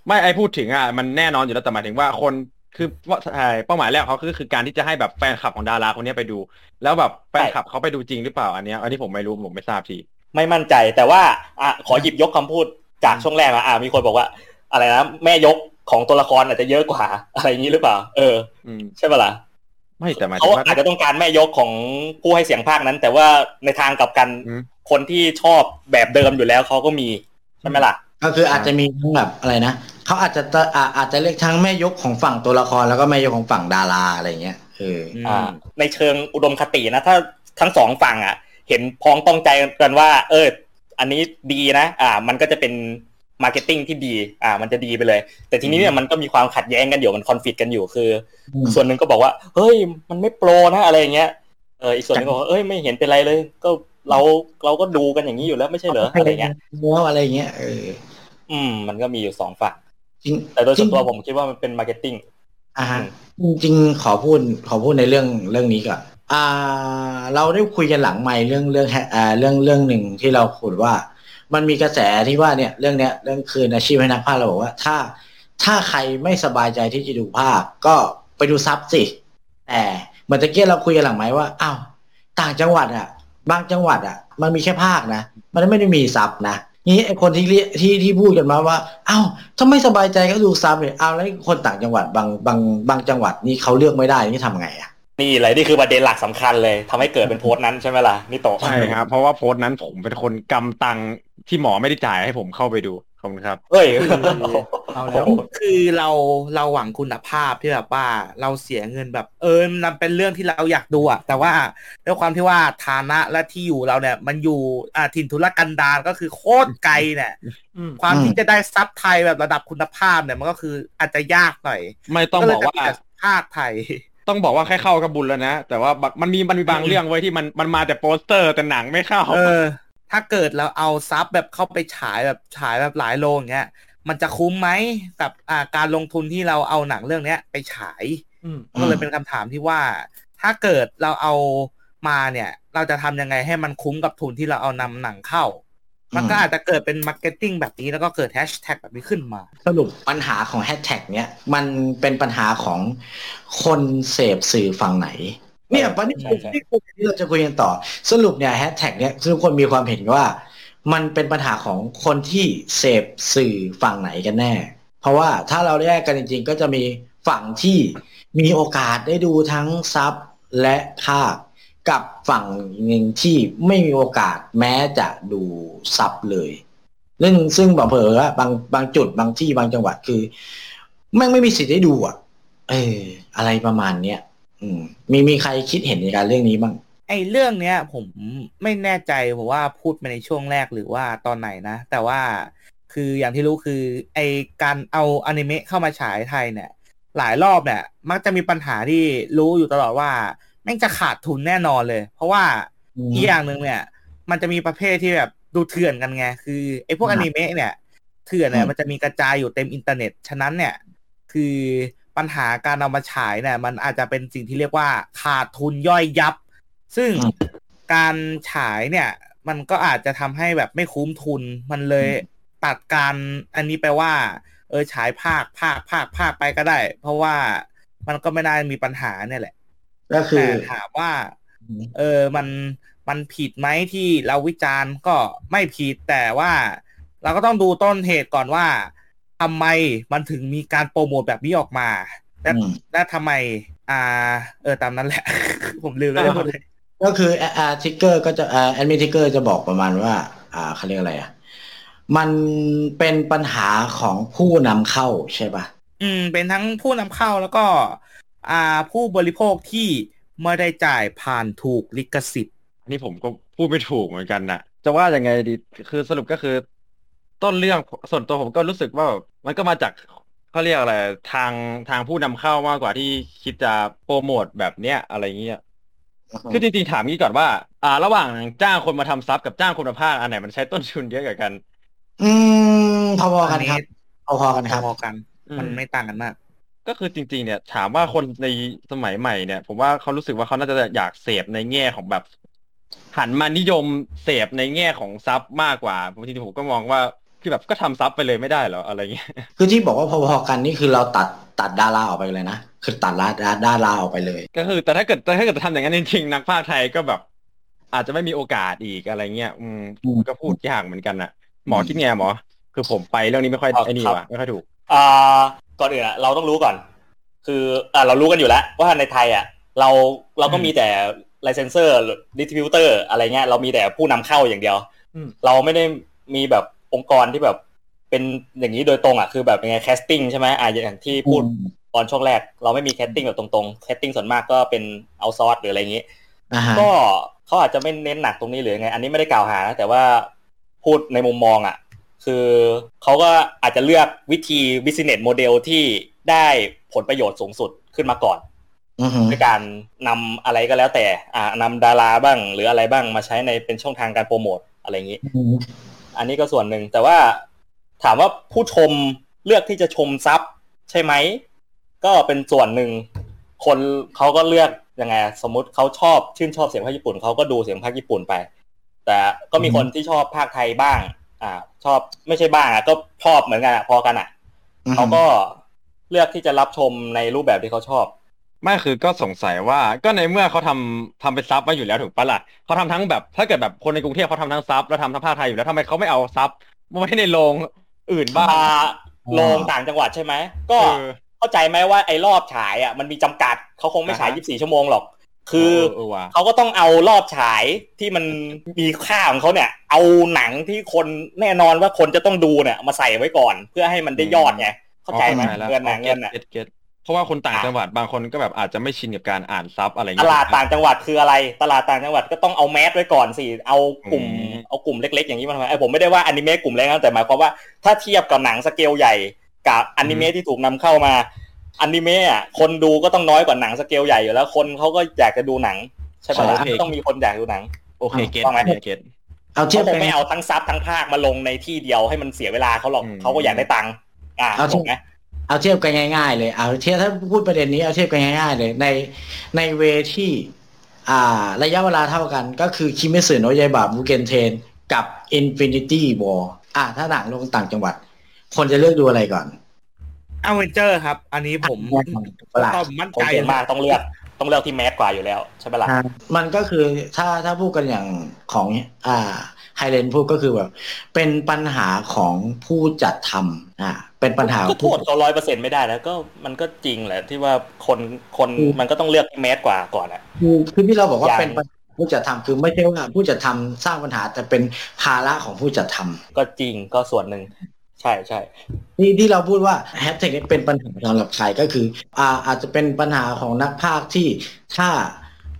ไม่ไอพูดถึงอะมันแน่นอนอยู่แล้วแต่หมายถึงว่าคน คือว่าใช่เป้าหมายแรกของเขาคือคือการที่จะให้แบบแฟนคลับของดาราคนเนี้ยไปดู แล้วแบบแฟนคลับเขาไปดูจริงหรือเปล่าอันเนี้ยอันนี้ผมไม่รู้ผมไม่ทราบทีไม่มั่นใจแต่ว่าอะขอหยิบยกคำพูดจากช่วงแรกมาอะมีคนบอกว่า อะไรนะแม่ยกของตัวละครอาจจะเยอะกว่า อะไรอย่างนี้หรือเปล่า เอออืมใช่ปะล่ะไม่แต่หมายเขาถึงว่าอาจจะต้องการแม่ยกของผู้ให้เสียงพากย์นั้น แต่ว่าในทางกลับกันอืมคนที่ชอบแบบเดิมอยู่แล้วเขาก็มีใช่ไหมล่ะก็คืออาจจะมีทั้งแบบอะไรนะ เขาอาจจะจะอ่าอาจจะเรียกทั้งแม่ยกของฝั่งตัวละครแล้วก็แม่ยกของฝั่งดาราอะไรเงี้ยเอออืมอ่า ในเชิงอุดมคตินะ ถ้าทั้งสองฝั่งอะ เห็นพ้องต้องใจกันว่า เออ อันนี้ดีนะ อ่า มันก็จะเป็น marketing ที่ดี อ่า มันจะดีไปเลย แต่ทีนี้เนี่ยมันก็มีความขัดแย้งกันอยู่ มันคอนฟ lict กันอยู่ คืออมส่วนหนึ่งก็บอกว่า เฮ้ย มันไม่ pro นะอะไรอย่างเงี้ย เออ อีกส่วนหนึ่งก็บอกว่าเอ้ย ไม่เห็นเป็นไรเลย ก็เราเราก็ดูกันอย่างนี้อยู่แล้วไม่ใช่เหรออะไรเงี้ยแล้วอะไรเงี้ย เออ อืม มันก็มีอยู่สองฝั่ง จริงแต่โดยส่วนตัวจริงผมคิดว่ามันเป็น marketing อ่าฮะจริงๆขอพูดขอพูดในเรื่องเรื่องนี้ก่อนอ่า เราได้คุยกันหลังไม่เรื่องเรื่องแฮอ่าเรื่องเรื่องหนึ่งที่เราคุยว่า มันมีกระแสที่ว่าเนี่ย เรื่องเนี้ยเรื่องคืนอาชีพให้นักพากย์เราบอกว่า ถ้าถ้าใครไม่สบายใจที่จะดูภาพก็ไปดูซับสิแต่เหมือนตะเกียเราคุยกันหลังไหมว่าอ้าวต่างจังหวัดอะ บางจังหวัดอะ มันมีแค่ภาคนะ มันไม่ได้มีซับนะ นี่ไอคนที่เรียที่ที่พูดกันมาว่าอ้าวถ้าไม่สบายใจก็ดูซับเลยอ้าวแล้วคนต่างจังหวัดบางบางบางจังหวัดนี่เขาเลือกไม่ได้นี่ทำไงอะนี่เลยนี่คือประเด็นหลักสำคัญเลยทำให้เกิดเป็นโพสต์นั้นใช่ไหมล่ะนี่โตะใช่ครับเพราะว่าโพสต์นั้นผมเป็นคนกำตังค์ที่หมอไม่ได้จ่ายให้ผมเข้าไปดู ขอบคุณครับเฮ้ยเอาแล้วคือเราเราหวังคุณภาพที่แบบว่าเราเสียเงินแบบ เออมันเป็นเรื่องที่เราอยากดูอะแต่ว่าด้วยความที่ว่าฐานะและที่อยู่เราเนี่ย มันอยู่อ่าถิ่นทุรกันดารก็คือโคตรไกลเนี่ยอืมความอืมที่จะได้ซับไทยแบบระดับคุณภาพเนี่ยมันก็คืออาจจะยากหน่อย ไม่ต้องบอกว่าเลยแต่ภาคไทย ต้องบอกว่าแค่เข้าก็บุญแล้วนะ แต่ว่ามันมีมันมีบางเรื่องไว้ยที่มันมันมาแต่โปสเตอร์แต่หนังไม่เข้า เออ ถ้าเกิดเราเอาซับแบบเข้าไปฉายแบบฉายแบบหลายโรงอย่างเงี้ย มันจะคุ้มไหมกับอ่าการลงทุนที่เราเอาหนังเรื่องเนี้ย ไปฉายอืมก็เลยเป็นคำถามที่ว่า ถ้าเกิดเราเอามาเนี่ย เราจะทำยังไงให้มันคุ้มกับทุนที่เราเอานำหนังเข้า มันก็อาจจะเกิดเป็น marketing แบบนี้แล้วก็เกิดแฮชแท็กแบบนี้ขึ้นมา สรุปปัญหาของแฮชแท็กเนี้ยมันเป็นปัญหาของคนเสพสื่อฝั่งไหน เนี่ยปัญหาใช่ใช่ที่ที่เราจะคุยกันต่อ สรุปเนี่ยแฮชแท็กเนี้ยทุกคนมีความเห็นว่า มันเป็นปัญหาของคนที่เสพสื่อฝั่งไหนกันแน่ เพราะว่าถ้าเราแยกกันจริง ๆ ก็จะมีฝั่งที่มีโอกาสได้ดูทั้งซับและภาคกับฝั่งหนึ่งที่ไม่มีโอกาสแม้จะดูซับเลยซึ่งซึ่งบอกเผลอว่าบางบางจุดบางที่บางจังหวัดคือแม่งไม่มีสิทธิ์ได้ดูอะ เออ อะไรประมาณเนี้ย อืมมีมีใครคิดเห็นในการเรื่องนี้บ้างไอเรื่องเนี้ย ผมไม่แน่ใจผมว่าพูดไปในช่วงแรกหรือว่าตอนไหนนะ แต่ว่าคืออย่างที่รู้คือไอการเอาอนิเมะเข้ามาฉายไทยเนี่ย หลายรอบเนี่ย มักจะมีปัญหาที่รู้อยู่ตลอดว่าแม่งจะขาดทุนแน่นอนเลย เพราะว่าอีกอย่างหนึ่งเนี่ย มันจะมีประเภทที่แบบดูเถื่อนกันไงคือไอ้พวกครัอบนิเมะเนี่ยเถื่อนเนี่ยอืมมันจะมีกระจายอยู่เต็มอินเทอร์เน็ตฉะนั้นเนี่ย คือ ปัญหาการเอามาฉายเนี่ย มันอาจจะเป็นสิ่งที่เรียกว่าขาดทุนย่อยยับ ซึ่งอืมการฉายเนี่ย มันก็อาจจะทำให้แบบไม่คุ้มทุน มันเลยตัดการอันนี้ไปว่า เออฉายภาคภาคภาคภาคไปก็ได้ เพราะว่ามันก็ไม่ได้มีปัญหาเนี่ยแหละ ก็คือแต่ถามว่า เออมันมันผิดไหมที่เราวิจารณ์ก็ไม่ผิดแต่ว่า เราก็ต้องดูต้นเหตุก่อนว่า ทำไมมันถึงมีการโปรโมทแบบนี้ออกมา และอืมและทำไม อ่า เออตามนั้นแหละ ผมลืมแล้วพูดเลยก็คืออ่าทิกเกอร์ก็จะอ่าแอดมินทิกเกอร์จะบอกประมาณว่า อ่าเขาเรียกอะไรอะ มันเป็นปัญหาของผู้นำเข้าใช่ปะอืม เป็นทั้งผู้นำเข้าแล้วก็ อ่า ผู้บริโภคที่ไม่ได้จ่ายผ่านถูกลิขสิทธิ์อันนี้ผมก็พูดไม่ถูกเหมือนกันนะจะว่ายังไงดี คือสรุปก็คือ ต้นเรื่องส่วนตัวผมก็รู้สึกว่า มันก็มาจากเขาเรียกอะไรทางทางผู้นำเข้ามากกว่าที่คิดจะโปรโมทแบบเนี้ยอะไรเงี้ยคือจริงๆถามงี้ก่อนว่า อ่า ระหว่างจ้างคนมาทำซับกับจ้างคนมาพากย์อันไหนมันใช้ต้นทุนเยอะกว่ากัน อืมพอๆอักันนนี้ครับพอๆกันครับ พอๆกัน มันอืมไม่ต่างกันมาก ก็คือจริง ๆ เนี่ยถามว่าคนในสมัยใหม่เนี่ย ผมว่าเขารู้สึกว่าเขาน่าจะอยากเสพในแง่ของแบบ หันมานิยมเสพในแง่ของซับมากกว่าบางทีผมก็มองว่า คือแบบก็ทำซับไปเลยไม่ได้เหรออะไรเงี้ยคือที่บอกว่าพอๆกันนี่คือเราตัดตัดดาราออกไปเลยนะคือตัดดาราดาราออกไปเลย ก็คือแต่ถ้าเกิดแต่ถ้าเกิดจะทำอย่างนั้นจริงๆนักพากย์ไทยก็แบบ อาจจะไม่มีโอกาสอีกอะไรเงี้ย อืมอืมก็พูดยากเหมือนกันน่ะหมอคิดไงหมอ คือผมไปเรื่องนี้ไม่ค่อยครับไอ้นี่ครับว่ะไม่ค่อยถูก อ่าก่อนอื่นอะเราต้องรู้ก่อน คืออ่าเรารู้กันอยู่แล้ว ว่าในไทยอะเราเราก็มีแต่ licensor distributor อะไรเงี้ยเรามีแต่ผู้นำเข้าอย่างเดียวอืมเราไม่ได้มีแบบ องค์กรที่แบบเป็นอย่างนี้โดยตรงอะคือแบบยังไง casting ใช่ไหมอ่าอย่างที่พูดตอนช่วงแรก เราไม่มี casting แบบตรงๆ casting ส่วนมากก็เป็น outsource หรืออะไรอย่างนี้อ่าฮะก็เขาอาจจะไม่เน้นหนักตรงนี้หรือยังไง อันนี้ไม่ได้กล่าวหานะแต่ว่าพูดในมุมมองอะ คือเขาก็อาจจะเลือกวิธี business model ที่ได้ผลประโยชน์สูงสุดขึ้นมาก่อนอือฮึด้วยการนำอะไรก็แล้วแต่ อ่านำดาราบ้าง หรืออะไรบ้างมาใช้ในเป็นช่องทางการโปรโมทอะไรอย่างนี้ อืมอันนี้ก็ส่วนหนึ่ง แต่ว่าถามว่าผู้ชมเลือกที่จะชมซับใช่ไหม ก็เป็นส่วนหนึ่ง คนเขาก็เลือกยังไงอะสมมุติเขาชอบชื่นชอบเสียงภาคญี่ปุ่นเขาก็ดูเสียงภาคญี่ปุ่นไป แต่ก็มีคนที่ชอบภาคไทยบ้าง อ่า ชอบไม่ใช่บ้างอะก็ชอบเหมือนกันอะพอกันอะอือฮึเขาก็เลือกที่จะรับชมในรูปแบบที่เขาชอบ ไม่คือก็สงสัยว่าก็ในเมื่อเขาทำทำเป็นซับมาอยู่แล้วถูกปะล่ะเขาทำทั้งแบบถ้าเกิดแบบคนในกรุงเทพเขาทำทั้งซับแล้วทำทั้งภาคไทยอยู่แล้วทำไมเขาไม่เอาซับมาไว้ในโรงอื่นบ้าง อ่าโรงต่างจังหวัดใช่ไหม ก็ เออ เข้าใจไหมว่าไอ้รอบฉายอะมันมีจำกัดเขาคงไม่ฉาย อ่าฮะ 24 ชั่วโมงหรอก คือเออว่ะเขาก็ต้องเอารอบฉายที่มันมีค่าของเขาเนี่ย เอาหนังที่คนแน่นอนว่าคนจะต้องดูเนี่ยมาใส่ไว้ก่อน เพื่อให้มันได้ยอดไงเข้าใจไหมข้แล้วเงินน่ะเงินน่ะ get get เพราะว่าคนต่างจังหวัดบางคนก็แบบอาจจะไม่ชินกับการอ่านซับอะไรตเงี้ยลาดต่างจังหวัดคืออะไร ตลาดต่างจังหวัดก็ต้องเอา mass ไว้ก่อนสิเอากลุ่มอืมเอากลุ่มเล็ก ๆ อย่างนี้มาทำไมไอ้ผมไม่ได้ว่าอนิเมะกลุ่มเล็กนะแต่หมายความว่าถ้าเทียบกับหนังสเกลใหญ่กับอนิเมะที่ถูกนำเข้ามาอนิเมะอะคนดูก็ต้องน้อยกว่าหนังสเกลใหญ่อยู่แล้วคนเขาก็อยากจะดูหนังใช่ปะล่ะต้องมีคนอยากดูหนังโอเคเก็ตต้องไหมเก็ตเอาเทียเขาบคกังนไม่เอาทั้งซับทั้งภาคมาลงในที่เดียวให้มันเสียเวลาเขาหรอกอืมเขาก็อยากได้ตังค์อ่าเอาถูกไหม เอาเทียบกันง่ายๆ เลยเอาเทียบถ้าพูดประเด็นนี้เอาเทียบกันง่าย ๆ เลย ในในเวที่อ่า ระยะเวลาเท่ากัน ก็คือคิเมสึโนะยายบาบูเกนเทน กับ Infinity War อ่าถ้าหนังลงต่างจังหวัด คนจะเลือกดูอะไรก่อนอเวนเจอร์ครับ อันนี้ผมแน่นอนเวลาตอบมั่นผมใจเห็นมากต้องเลือกต้องเลือกที่ mass กว่าอยู่แล้วใช่ปะล่ะมันก็คือถ้าถ้าพูดกันอย่างของอ่าไฮเลนพูดก็คือแบบ เป็นปัญหาของผู้จัดทำอ่า เป็นปัญหาก็โทษเขาร้อยเปอร์เซ็นไม่ได้แล้วก็มันก็จริงแหละที่ว่าคนคนมันก็ต้องเลือกที่ mass กว่าก่อนอะคือคือที่เราบอกว่าอย่างเป็นปัญหาผู้จัดทำคือไม่ใช่ว่าผู้จัดทำสร้างปัญหาแต่เป็นภาระของผู้จัดทำก็จริงก็ส่วนหนึ่งใช่ใช่ที่ที่เราพูดว่าแฮชแท็กนี้เป็นปัญหาสำหรับใครก็คืออ่าอาจจะเป็นปัญหาของนักพากย์ที่ถ้า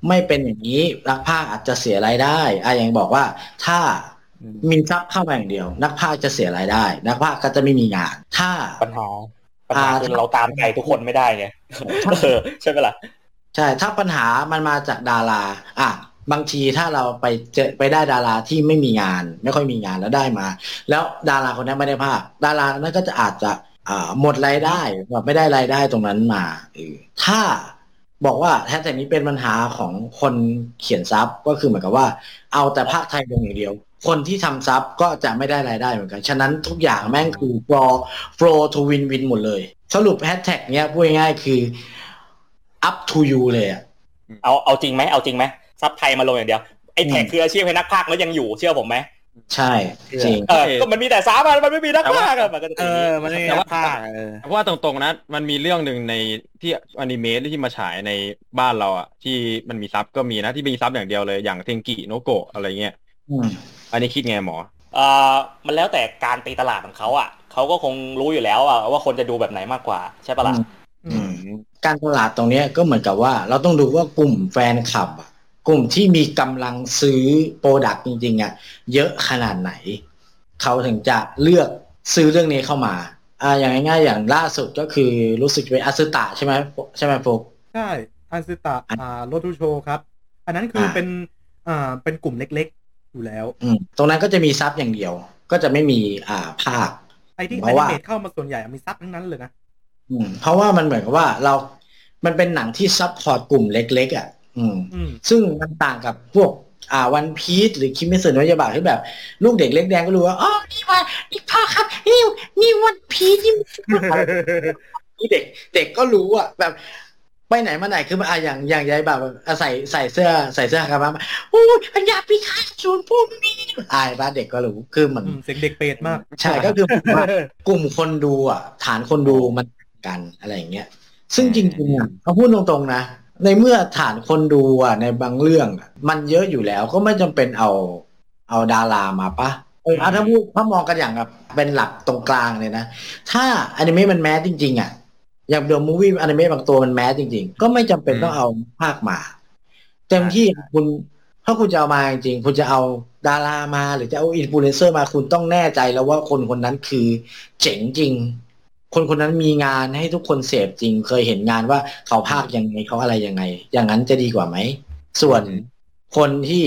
ไม่เป็นอย่างนี้นักภาคอาจจะเสียรายได้อะอย่างบอกว่าถ้าอื มมีทรัพย์เข้ามาอย่างเดียว นักภาคจะเสียรายได้ นักภาคก็จะไม่มีงาน ถ้าปัญหาปัญหาคือเราตามใจทุกคนไม่ได้ไงเออใช่ไหมล่ะใช่ ถ้าปัญหามันมาจากดารา อะ บางทีถ้าเราไปเจอไปได้ดาราที่ไม่มีงาน ไม่ค่อยมีงานแล้วได้มา แล้วดาราคนนั้นไม่ได้ภาค ดารานั้นก็จะอาจจะอ่าหมดรายได้แบบไม่ได้รายได้ตรงนั้นมาเออถ้าบอกว่าแท้แต่นี้เป็นปัญหาของคนเขียนซับก็คือเหมือนกับว่า เอาแต่ภาคไทยลงอย่างเดียว คนที่ทำซับก็จะไม่ได้รายได้เหมือนกัน ฉะนั้นทุกอย่างแม่งคือ flow flow to win win หมดเลย สรุปแฮชแท็กเนี้ยพูดง่ายๆคือ up to you เลยอะเอาเอาจริงไหมเอาจริงไหมซับไทยมาลงอย่างเดียว ไอ้แท็กอืมคืออาชีพให้นักพากย์แล้วยังอยู่เชื่อผมไหมใช่จริงเออก็มันมีแต่สามันมันไม่มีนักพากย์อะมันก็จะเอเป็นอย่างนี้อมันไม่มีแต่นัว่ากภาคเออเพราะว่าตรงๆนะมันมีเรื่องหนึ่งในที่อนิเมะที่มาฉายในบ้านเราอะที่มันมีซับก็มีนะที่มีซับอย่างเดียวเลยอย่างเทงกิโนโกะอะไรเงี้ย อืมอันนี้คิดไงหมอเอ่อมันแล้วแต่การตีตลาดของเขาอะเขาก็คงรู้อยู่แล้วอะว่าคนจะดูแบบไหนมากกว่า ใช่ปะล่ะอืมการตลาดตรงเนี้ยก็เหมือนกับว่า เราต้องดูว่ากลุ่มแฟนคลับอะกลุ่มที่มีกำลังซื้อ product จริงๆอะเยอะขนาดไหน เขาถึงจะเลือกซื้อเรื่องนี้เข้ามาอ่าอย่างง่ายๆอย่างล่าสุดก็คือรู้สึกจะเป็นอาซึตะใช่ไหมใช่ไหมโฟกใช่อันซิตะอ่าโรทูโชครับ อันนั้นคืออ่าเป็นอ่าเป็นกลุ่มเล็กๆ อยู่แล้ว อืมตรงนั้นก็จะมีซับอย่างเดียว ก็จะไม่มีอ่าภาคไอ้ที่เพแอราะนิว่าเมตเข้ามาส่วนใหญ่มีซับทั้งนั้นเลยนะอืม เพราะว่ามันเหมือนกับว่าเรา มันเป็นหนังที่ซับพอร์ตกลุ่มเล็ก ๆ อะ อืมอืมซึ่งมันต่างกับพวกอ่าวันพีซหรือคิมเมสึโนะยาบะที่แบบ ลูกเด็กเล็กแดงก็รู้ว่าอ๋อนี่วันนี่พ่อครับนี่นี่วันพีซนี่นี่เด็ก เด็กก็รู้อะแบบ ไปไหนมาไหนคือมันอะอย่างอย่างยายแบบอะใส่ใส่เสื้อใส่เสื้อครับมาโอ้ยปัญญาปีคาศูนย์พุ่มนี่อายบ้านเด็กก็รู้คือมันอืมเสียงเด็กเปรตมาก ใช่ก็คือผมว่ากลุ่มคนดูอะ ฐานคนดูมันกันอะไรอย่างเงี้ยซึ่งจริงๆอะเขาพูดตรงๆนะในเมื่อฐานคนดูอะในบางเรื่องอะมันเยอะอยู่แล้วก็ไม่จำเป็นเอาเอาดารามาปะเอออะถ้าพูดถ้ามองกันอย่างแบบเป็นหลักตรงกลางเลยนะ ถ้าอนิเมะมัน mass จริงๆอะ อย่าง the movie อนิเมะบางตัวมัน mass จริง ๆ ก็ไม่จำเป็นต้องเอาพากย์มา เต็มที่คุณถ้าคุณจะเอามาจริงๆคุณจะเอาดารามาหรือจะเอาอินฟลูเอนเซอร์มาคุณต้องแน่ใจแล้วว่าคนคนนั้นคือเจ๋งจริง คนคนนั้นมีงานให้ทุกคนเสพจริง เคยเห็นงานว่าเขาพากย์ยังไงเขาอะไรยังไง อย่างนั้นจะดีกว่าไหม ส่วนคนที่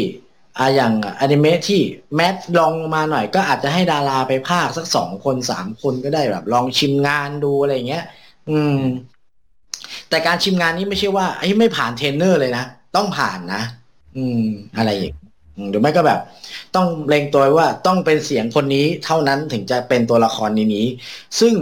อะอย่างอนิเมะที่ mass ลองลงมาหน่อย ก็อาจจะให้ดาราไปพากย์สักสองคนสามคนก็ได้แบบ ลองชิมงานดูอะไรอย่างเงี้ย อืม แต่การชิมงานนี้ไม่ใช่ว่าไอ้ไม่ผ่านเทรนเนอร์เลยนะ ต้องผ่านนะ อืม อะไรอย่างอืมหรือไม่ก็แบบ ต้องเล็งตัวว่าต้องเป็นเสียงคนนี้เท่านั้นถึงจะเป็นตัวละครนี้นี้ ซึ่ง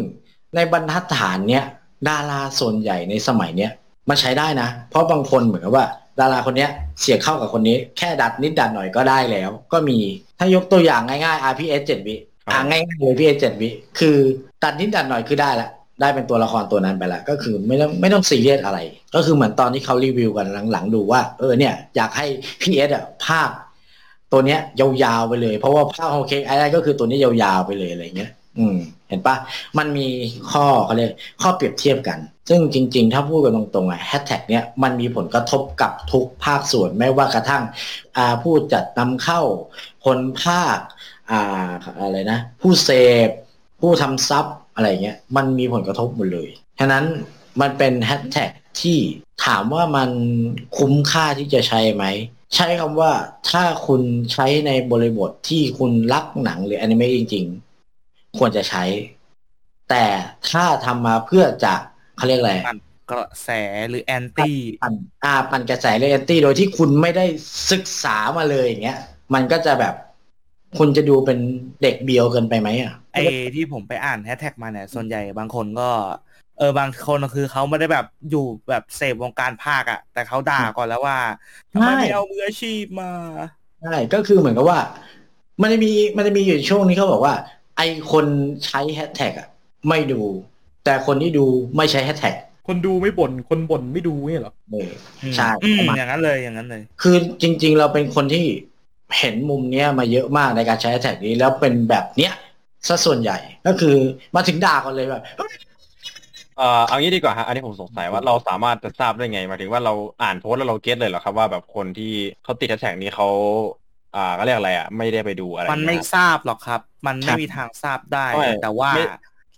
ในบรรทัดฐานเนี้ยดาราส่วนใหญ่ในสมัยเนี้ยมันใช้ได้นะ เพราะบางคนเหมือนกับว่า ดาราคนเนี้ยเสียงเข้ากับคนนี้ แค่ดัดนิดดัดหน่อยก็ได้แล้ว ก็มีถ้ายกตัวอย่างง่ายๆ RPS 7วิอ่าง่ายๆเลย RPS 7วิคือดัดนิดดัดหน่อยคือได้ละ ได้เป็นตัวละครตัวนั้นไปแล้วก็คือไม่ต้องไม่ต้องซีเรียสอะไร ก็คือเหมือนตอนที่เขารีวิวกันหลังๆ ดูว่า เออเนี่ยอยากให้พี่เอสอะภาคตัวเนี้ยยาวๆไปเลย เพราะว่าภาคโอเคไอ้ก็คือตัวนี้ยาวๆไปเลยอะไรเงี้ย อืม เห็นปะมันมีข้อเขาเรียกข้อเปรียบเทียบกัน ซึ่งจริง ๆ ถ้าพูดกันตรงๆอะแฮชแท็กเนี้ยมันมีผลกระทบกับทุกภาคส่วนไม่ว่ากระทั่งอ่าผู้จัดนำเข้าคนพากย์อ่าอะไรนะ ผู้เสพผู้ทำซับ อะไรเงี้ยมันมีผลกระทบหมดเลยฉะนั้นมันเป็นแฮชแท็กที่ถามว่ามันคุ้มค่าที่จะใช้ไหม ใช้คำว่าถ้าคุณใช้ในบริบทที่คุณรักหนังหรืออนิเมะจริง ๆ ควรจะใช้ แต่ถ้าทำมาเพื่อจะเขาเรียกอะไรปั่นกระแสหรือแอนตี้ปั่นอ่าปั่นกระแสเรยลตี้โดยที่คุณไม่ได้ศึกษามาเลยอย่างเงี้ย มันก็จะแบบ คุณจะดูเป็นเด็กเบียวเกินไปไหมอะไอ้ที่ผมไปอ่านแฮชแท็กมาเนี่ย ส่วนใหญ่บางคนก็เออบางคนคือเขาไม่ได้แบบอยู่แบบเสพวงการภาคอะแต่เขาด่าก่อนแล้วว่าทำไมไม่เอามืออาชีพมาใช่ก็คือเหมือนกับว่า มันจะมีมันจะมีอยู่ช่วงนี้เขาบอกว่า ไอคนใช้แฮชแท็กอะไม่ดู แต่คนที่ดูไม่ใช้แฮชแท็กคนดูไม่บ่นคนบ่นไม่ดูเนี่ยเหรอเออใช่อืมประมาณอย่างนั้นเลยอย่างนั้นเลย คือจริง ๆ เราเป็นคนที่ เห็นมุมเนี้ยมาเยอะมากในการใช้แฮชแท็กนี้แล้วเป็นแบบเนี้ยซะส่วนใหญ่ก็คือมาถึงด่ากันเลยแบบเอ่อเอางี้ดีกว่าฮะอันนี้ผมสงสัยว่าเราสามารถจะทราบได้ไงหมายถึงว่าเราอ่านโพสต์แล้วเรา get เลยเหรอครับว่าแบบคนที่เขาติดแฮชแท็กนี้เขาอ่าก็เรียกอะไรอะ ไม่ได้ไปดูอะไร มันไม่เงี้ยทราบหรอกครับ มันครัไม่บมีทางทราบได้ไม่แต่ว่าไม่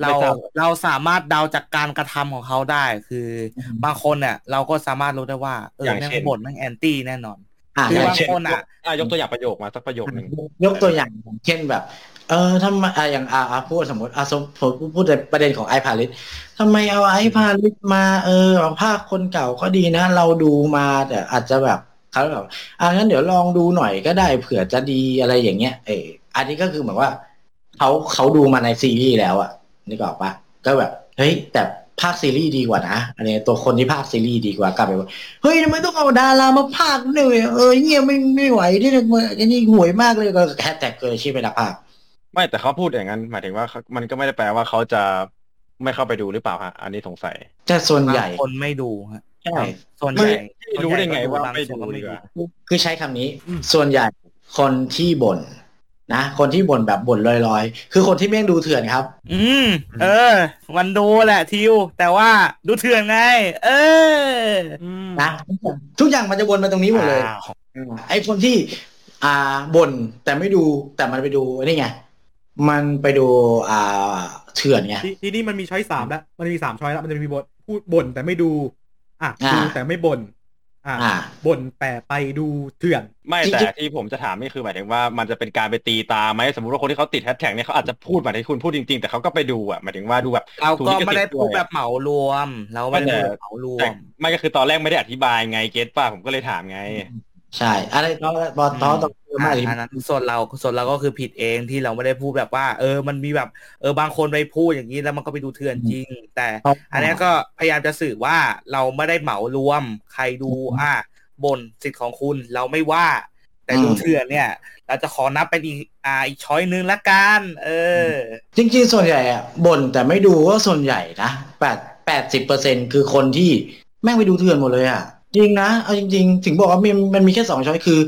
เราไม่ทราบเราสามารถเดาจากการกระทำของเขาได้ คืออบางคนเนี่ยเราก็สามารถรู้ได้ว่าเออแม่งบ่นแม่ง antiี้แน่นอนอ่า คืออย่างบางเช่นคนอะอะยกตัวอย่างประโยคมาสักประโยคหนึ่งยกตัวอย่างอย่างเช่นแบบ เออทำไมอะอย่างอ่าอ่าพูดสมมติอ่าสมผมพูดในประเด็นของไอพาลิสทำไมเอาไอพาลิสมาเออภาคคนเก่าก็ดีนะ เราดูมาแต่อาจจะแบบเขาแบบอ่างั้นเดี๋ยวลองดูหน่อยก็ได้เผื่อจะดีอะไรอย่างเงี้ยเอออันนี้ก็คือเหมือนว่าเขาเขาดูมาในซีรีส์แล้วอะนึกออกปะก็แบบเฮ้ยแต่ ภาคซีรีส์ดีกว่านะอันนี้ตัวคนที่ภาคซีรีส์ดีกว่ากลับไปว่าเฮ้ยทำไมต้องเอาดารามาพากย์ด้วยเออเงี้ยไม่ไม่ไหวที่จะมาอันนี้ห่วยมากเลยก็แฮชแท็กเกินชีพเป็นนักพากย์ไม่แต่เขาพูดอย่างนั้น หมายถึงว่าเขามันก็ไม่ได้แปลว่าเขาจะไม่เข้าไปดูหรือเปล่าฮะอันนี้สงสัยแต่ส่วนใหญ่บางคนไม่ดูฮะใช่ส่วนไม่ใหญ่ไม่รู้ได้ไงว่าบางไม่ส่วนดูก็ดีกว่าคือใช้คำนี้ ส่วนใหญ่คนที่บ่น นะคนที่บ่นแบบบ่นลอยๆ คือคนที่แม่งดูเถื่อนครับ อืม เออมันดูแหละทิว แต่ว่าดูเถื่อนไง เอออืมนะทุกอย่างมันจะวนมาตรงนี้หมดเลยอ้าวไอ้คนที่ อ่าบ่นแต่ไม่ดูแต่มันไปดูนี่ไงมันไปดูอ่าเถื่อนไงทีทีนี้มันมีช้อยสามแล้ว มันมีสามช้อยแล้วมันจะมีบทพูดบ่นแต่ไม่ดู อะอ่าดูแต่ไม่บ่น อะอ่าบ่นแต่ไปดูเถื่อน ไม่จริงๆแต่ที่ผมจะถามนี่คือหมายถึงว่ามันจะเป็นการไปตีตาไหมสมมติว่าคนที่เขาติดแฮชแท็กเนี่ยเขาอาจจะพูดหมายที่คุณพูดจริงๆ แต่เขาก็ไปดูอะหมายถึงว่าดูแบบเราถูก็ลิขไม่สิทได้ธิ์พูดวยแบบเหมารวม เราไม่ได้พูดแบบเหมารวแต่มไม่ก็คือตอนแรกไม่ได้อธิบายไงเก็ตป่ะผมก็เลยถามไง ใช่ อะไรตอนตอนตอนต้องเยอะมากอะอันนั้นส่วนเราส่วนเราก็คือผิดเองที่เราไม่ได้พูดแบบว่า เออ มันมีแบบเออบางคนไปพูดอย่างนี้แล้วมันก็ไปดูเถื่อนจริง แต่อันเนี้ยก็พยายามจะสื่อว่าเราไม่ได้เหมารวมใครดูอะบนสิทธิ์ของคุณเราไม่ว่า แต่ดูเถื่อนเนี่ย เราจะขอนับเป็นอีกอ่าอีกช้อยนึงละกันเออ จริง ๆ ส่วนใหญ่อะบ่นแต่ไม่ดูก็ส่วนใหญ่นะแปดแปดสิบเปอร์เซ็นคือคนที่แม่งไปดูเถื่อนหมดเลยอะ จริงนะเอาจริง ๆ ถึงบอกว่ามันมันมีแค่สองช้อยคือ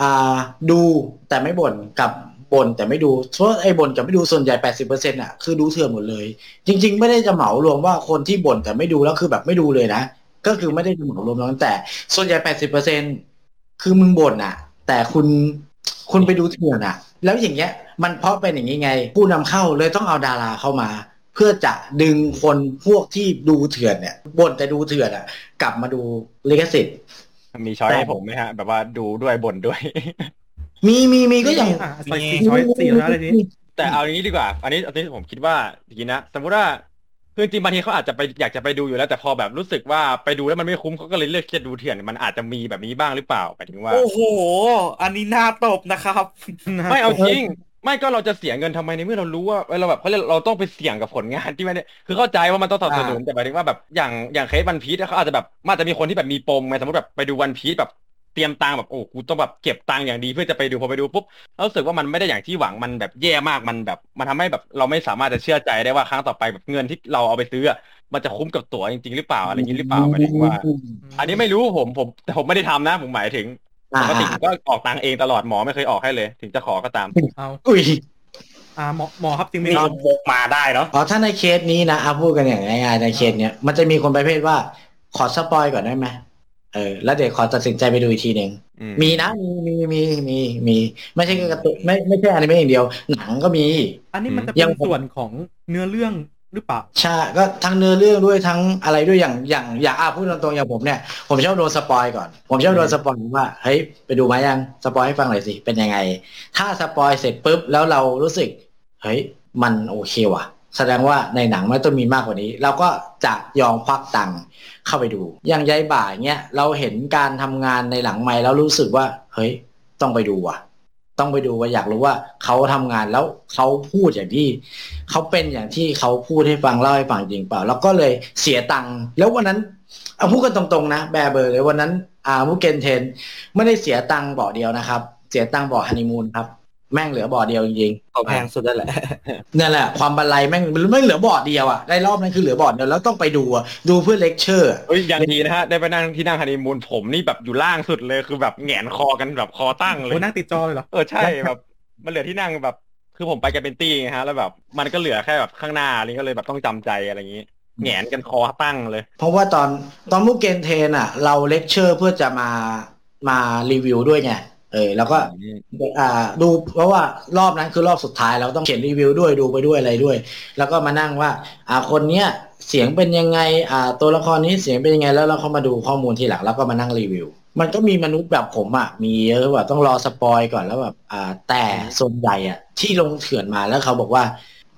อ่า ดูแต่ไม่บ่นกับบ่นแต่ไม่ดูเพราะไอ้บ่นกับไม่ดูส่วนใหญ่แปดสิบเปอร์เซ็นต์อะคือดูเถื่อนหมดเลย จริง ๆ ไม่ได้จะเหมารวมว่าคนที่บ่นแต่ไม่ดูแล้วคือแบบไม่ดูเลยนะก็คือไม่ได้จะเหมารวมนั้นแต่ส่วนใหญ่แปดสิบเปอร์เซ็นต์คือมึงบ่นอะ แต่คุณคุณไปดูเถื่อนอะ แล้วอย่างเงี้ย มันเพราะเป็นอย่างนี้ไง ผู้นำเข้าเลยต้องเอาดาราเข้ามา พื่อจะดึงคนพวกที่ดูเถื่อนเนี่ยบ่นแต่ดูเถื่อนอะกลับมาดูลิขสิทธิ์มีช้อยให้ผมไหมฮะ แบบว่าดูด้วยบ่นด้วย มีมีมีก็อย่างอะใส่สี่ช้อยสี่แล้วอะไรนี้แต่เอาอย่างนี้ดีกว่า อันนี้อันนี้ผมคิดว่าทีนะ สมมุติว่าคือจริงๆบางทีเขาอาจจะไปอยากจะไปดูอยู่แล้วแต่พอแบบรู้สึกว่าไปดูแล้วมันไม่คุ้มเขาก็เลยเลือกที่จะดูเถื่อนมันอาจจะมีแบบนี้บ้างหรือเปล่าหมายถึงว่า โอ้โห อันนี้น่าตบนะครับ ไม่เอาจริง ไม่ก็เราจะเสียเงินทำไมในเมื่อเรารู้ว่าเอ้ยเราแบบเขาเรียกเราต้องไปเสี่ยงกับผลงานที่ไม่ได้คือเข้าใจว่ามันต้องสนับสนุนแต่หมายถึงว่าแบบอย่างอย่างเคสวันพีชเขาอาจจะแบบมันอาจจะมีคนที่แบบมีปมไงสมมติแบบไปดูวันพีชแบบเตรียมตังค์แบบโอ้กูต้องแบบเก็บตังค์อย่างดีเพื่อจะไปดูพอไปดูปุ๊บเรารู้สึกว่ามันไม่ได้อย่างที่หวังมันแบบแย่มากมันแบบมันทำให้แบบเราไม่สามารถจะเชื่อใจได้ว่าครั้งต่อไปแบบเงินที่เราเอาไปซื้ออะมันจะคุ้มกับตั๋วจริงๆหรือเปล่าอะไรอย่างนี้หรือเปล่าหมายถึงว่า อันนี้ไม่รู้ผมผมแต่ผมไม่ได้ทำนะผมหมายถึง ปกติผมก็ออกตังค์เองตลอดหมอไม่เคยออกให้เลย ถึงจะขอก็ตามเอาอุ้ยอ่าหมอหมอครับจริงไหมนี่ครับวกมาได้เนาะอ๋อถ้าในเคสนี้นะเอาพูดกันอย่างง่ายๆในเคสเนี้ยมันจะมีคนประเภทว่าขอ spoil ก่อนได้ไหมเออ แล้วเดี๋ยวขอตัดสินใจไปดูอีกทีหนึ่งอืมมีนะมีมีมีมีมี ไม่ใช่แค่การ์ตูนไม่ไม่ใช่อนิเมะอย่างเดียว หนังก็มี อันนี้มันจะยัเป็นงผมส่วนของเนื้อเรื่อง หรือเปล่าใช่ก็ทั้งเนื้อเรื่องด้วยทั้งอะไรด้วยอย่างอย่างอย่างอะพูดตรงๆอย่างผมเนี่ยผมชอบโดน spoil ก่อน ผมชอบโดน spoil ว่าเฮ้ยไปดูมายัง spoil ให้ฟังหน่อยสิเป็นยังไง ถ้า spoil เสร็จปุ๊บแล้วเรารู้สึกเฮ้ยมันโอเคว่ะ แสดงว่าในหนังมันต้องมีมากกว่านี้ เราก็จะยอมควักตังค์เข้าไปดูอย่างยายบ่ายเนี้ยเราเห็นการทำงานในหลังไม้แล้วรู้สึกว่าเฮ้ยต้องไปดูว่ะ ต้องไปดูว่าอยากรู้ว่าเขาทำงานแล้วเขาพูดอย่างที่เขาเป็นอย่างที่เขาพูดให้ฟังเล่าให้ฟังจริงเปล่า แล้วก็เลยเสียตังค์แล้ววันนั้นเอาพูดกันตรงๆนะ แบเบอร์เลยวันนั้นอา Mugen Train ไม่ได้เสียตังค์เบาะเดียวนะครับ เสียตังค์เบาะฮันนีมูนครับ แม่งเหลือเบาะเดียวจริงๆเอาแพงสุดได้แหละนั่นแหละ ความบันไลแม่งไม่งเหลือบอร์ดเดียวอะได้รอบนั้นคือเหลือเบาะเดียวแล้วต้องไปดูอะดูเพื่อเลคเชอร์เฮ้ยอย่างทีนะฮะได้ไปนั่งที่นั่งฮันนีมูนผมนี่แบบอยู่ล่างสุดเลยคือแบบแหงนคอกันแบบคอตั้งเลโอ้ยนั่งติดจอเลยเหรอเออใช่แบบมันเหลือที่นั่งแบบ คือผมไปกันเป็นตี้ไงฮะ แล้วแบบมันก็เหลือแค่แบบข้างหน้าอะไรก็เลยแบบต้องจำใจอะไรอย่างนี้แหงนกันคอตั้งเลย เพราะว่าตอนตอน Mugen Train อะ เราเลคเชอร์เพื่อจะมามารีวิวด้วยไง เออแล้วก็อ่าดูเพราะว่ารอบนั้นคือรอบสุดท้ายเราต้องเขียนรีวิวด้วยดูไปด้วยอะไรด้วย แล้วก็มานั่งว่า อ่าคนเนี้ยเสียงเป็นยังไง อ่า ตัวละครนี้เสียงเป็นยังไงแล้วเราเข้ามาดูข้อมูลทีหลังแล้วก็มานั่งรีวิว มันก็มีมนุษย์แบบผมอะมีเยอะแบบต้องรอ spoil ก่อนแล้วแบบอ่า แต่ส่วนใหญ่อะ ที่ลงเถื่อนมาแล้วเขาบอกว่า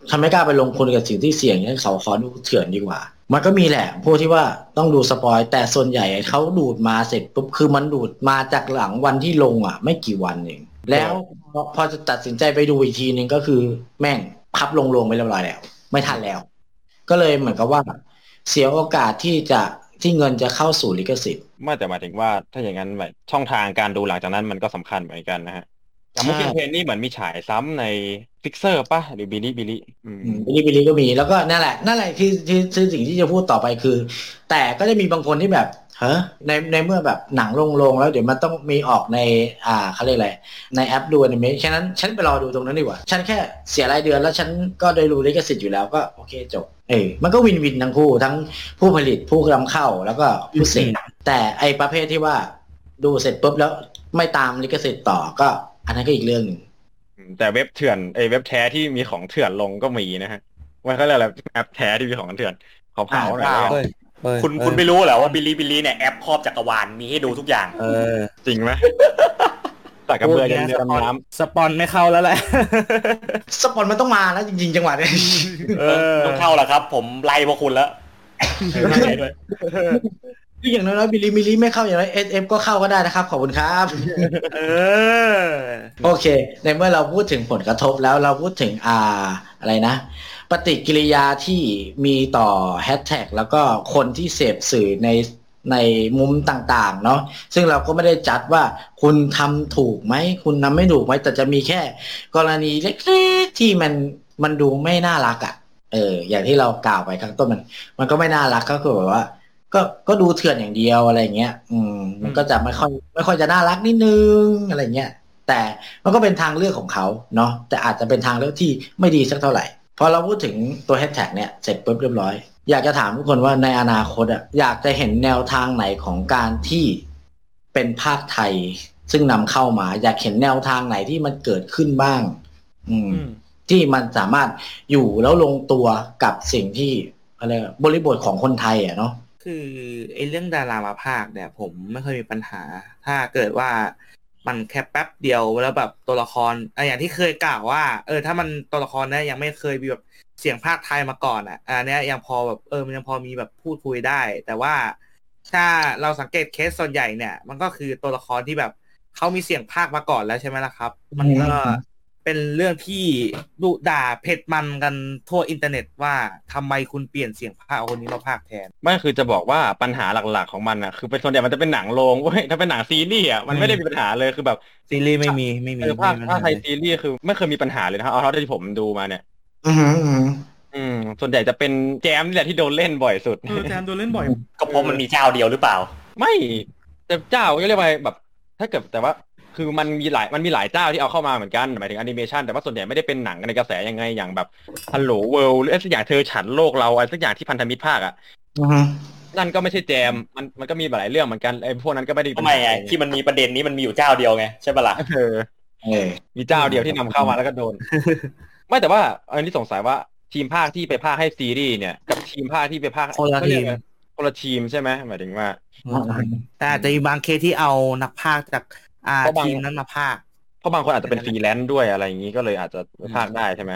เขาไม่กล้าไปลงคนกับสิ่งที่เสี่ยงงั้นเขาขอดูเถื่อนดีกว่า มันก็มีแหละพวกที่ว่าต้องดู spoil แต่ส่วนใหญ่เขาดูดมาเสร็จปุ๊บคือมันดูดมาจากหลังวันที่ลงอะ ไม่กี่วันเอง แล้วพอพอจะตัดสินใจไปดูอีกทีนึงก็คือแม่งพับลงลงไปเรียบร้อยแล้ว ไม่ทันแล้ว ก็เลยเหมือนกับว่าเสียโอกาสที่จะที่เงินจะเข้าสู่ลิขสิทธิ์ไม่แต่หมายถึงว่าถ้าอย่างนั้นช่องทางการดูหลังจากนั้นมันก็สำคัญเหมือนกันนะฮะ อย่างใช่ Mugen Train นี่เหมือนมีฉายซ้ำใน Flixer ป่ะหรือ Bilibili อืม Bilibili ก็มีแล้วก็นั่นแหละนั่นแหละที่ที่ที่สิ่งที่จะพูดต่อไปคือ แต่ก็จะมีบางคนที่แบบเฮ้ในในเมื่อแบบหนังลงลงแล้วเดี๋ยวมันต้องมีออกในอ่าเขาเรียกอะไรในแอปดูอนิเมะฉะนั้นฉันไปรอดูตรงนั้นดีกว่า ฉันแค่เสียรายเดือนแล้วฉันก็ได้รู้ลิขสิทธิ์อยู่แล้วก็โอเคจบเออมันก็ win-win ทั้งคู่ทั้งผู้ผลิตผู้นำเข้าแล้วก็ผู้เสพแต่ไอประเภทที่ว่าดูเสร็จปุ๊บแล้วไม่ตามลิขสิทธิ์ต่อก็ อันนั้นก็อีกเรื่องหนึ่งอืมแต่เว็บเถื่อนไอ้เว็บแท้ที่มีของเถื่อนลงก็มีนะฮะมันก็เรียกอะไรแอปแท้ที่มีของเถื่อนขอเผาหน่อยแล้วกันเฮ้ยเฮ้ยคุณเฮ้ยคุณไม่รู้เหรอว่า Bilibili เนี่ยแอปครอบจักรวาลมีให้ดูทุกอย่าง เออ จริงไหมแต่กระเบือยังเรือดำน้สปอนไม่เข้าแล้วแหละ สปอนมันต้องมาแล้วจริงๆจังหวะเนี้ยเออต้องเข้าแล้วครับ ผมไล่พวกคุณแล้วไล่ด้วย คืออย่างน้อยๆ Bilibili ไม่เข้าอย่างน้อย SF ก็เข้าก็ได้นะครับ ขอบคุณครับ เออ โอเค ในเมื่อเราพูดถึงผลกระทบแล้วเราพูดถึงอ่าอะไรนะ ปฏิกิริยาที่มีต่อแฮชแท็กแล้วก็คนที่เสพสื่อในในมุมต่างๆ เนาะซึ่งเราก็ไม่ได้จัดว่าคุณทำถูกไหม คุณทำไม่ถูกไหม แต่จะมีแค่กรณีเล็กๆที่มันมันดูไม่น่ารักอะ่ะ เออ อย่างที่เรากล่าวไปข้างต้นมัน มันก็ไม่น่ารักก็คือแบบว่า ก็ก็ดูเถื่อนอย่างเดียวอะไรเงี้ย อืม มันก็จะไม่ค่อย ไม่ค่อยจะน่ารักนิดนึงอะไรเงี้ย แต่มันก็เป็นทางเลือกของเขาเนาะ แต่อาจจะเป็นทางเลือกที่ไม่ดีสักเท่าไหร่ พอเราพูดถึงตัวแฮชแท็กเนี่ยเสร็จปุ๊บเรียบร้อย อยากจะถามทุกคนว่าในอนาคตอะอยากจะเห็นแนวทางไหนของการที่เป็นภาคไทย ซึ่งนำเข้ามา อยากเห็นแนวทางไหนที่มันเกิดขึ้นบ้าง อืมอืมที่มันสามารถอยู่แล้วลงตัวกับสิ่งที่อะไรอะบริบทของคนไทยอะเนาะ คือไอ้เรื่องดารามาภาคเนี่ย ผมไม่เคยมีปัญหา ถ้าเกิดว่ามันแค่แป๊บเดียวแล้วแบบตัวละครอะอย่างที่เคยกล่าวว่า เออ ถ้ามันตัวละครเนี่ยยังไม่เคยมีแบบเสียงพากย์ไทยมาก่อนอะอันเนี้ยยังพอแบบเออมันยังพอมีแบบพูดคุยได้ แต่ว่าถ้าเราสังเกตเคสส่วนใหญ่เนี่ย มันก็คือตัวละครที่แบบเขามีเสียงพากย์มาก่อนแล้วใช่ไหมล่ะครับ มันก็ เป็นเรื่องที่ดุด่าเผ็ดมันกันทั่วอินเทอร์เน็ตว่าทำไมคุณเปลี่ยนเสียงพากย์เอาคนนี้มาพากย์แทนำไม่คือจะบอกว่าปัญหาหลักๆของมันอะคือเป็นส่วนใหญ่มันจะเป็นหนังโรงเว้ยถ้าเป็นหนังซีรีส์อะมันไม่ได้มีปัญหาเลยคือแบบซีรีส์ไม่มีไม่มีเออพากย์ไม่มีพากย์ไทยปัญหซีรีส์คือไม่เคยมีปัญหาเลยนะเอาเท่าที่ผมดูมาเนี่ยอือหืออือหืออืมส่วนใหญ่จะเป็นแจมนี่แหละที่โดนเล่นบ่อยสุดเออแจมโดนเล่นบ่อย ก็เพราะมันมีเจ้าเดียวหรือเปล่า ไม่แต่เจ้าก็เรียกว่าแบบ ถ้าเกิดแต่ว่า คือมันมีหลายมันมีหลายเจ้าที่เอาเข้ามาเหมือนกันหมายถึงแอนิเมชันแต่ว่าส่วนใหญ่ไม่ได้เป็นหนังในกระแสยังไงอย่างแบบ Hello World หรืออะไรสักอย่างเธอฉันโลกเราอะไรสักอย่างที่พันธมิตรพากย์อะอือหือนั่นก็ไม่ใช่แจมมันมันก็มีหลายเรื่องเหมือนกันไอ้พวกนั้นก็ไม่ได้ทำไมไงที่มันมีประเด็นนี้มันมีอยู่เจ้าเดียวไงใช่ปะล่ะเออเออมีเจ้าเดียวที่นำเข้ามาแล้วก็โดน ไม่แต่ว่าอันนี้สงสัยว่าทีมพากย์ที่ไปพากย์ให้ซีรีส์เนี่ย กับทีมพากย์ที่ไปพากย์คนละทีมคนละทีมใช่ไหมหมายถึงว่าแต่อาจจะมีบางเคสที่เอานักพาคจาก อ่าเพราะบางทีมนั้นมาพากย์เพราะบางคนอาจจะเป็นฟรีแลนซ์ด้วยอะไรอย่างนี้ก็เลยอาจจะพากย์ได้ใช่ไหม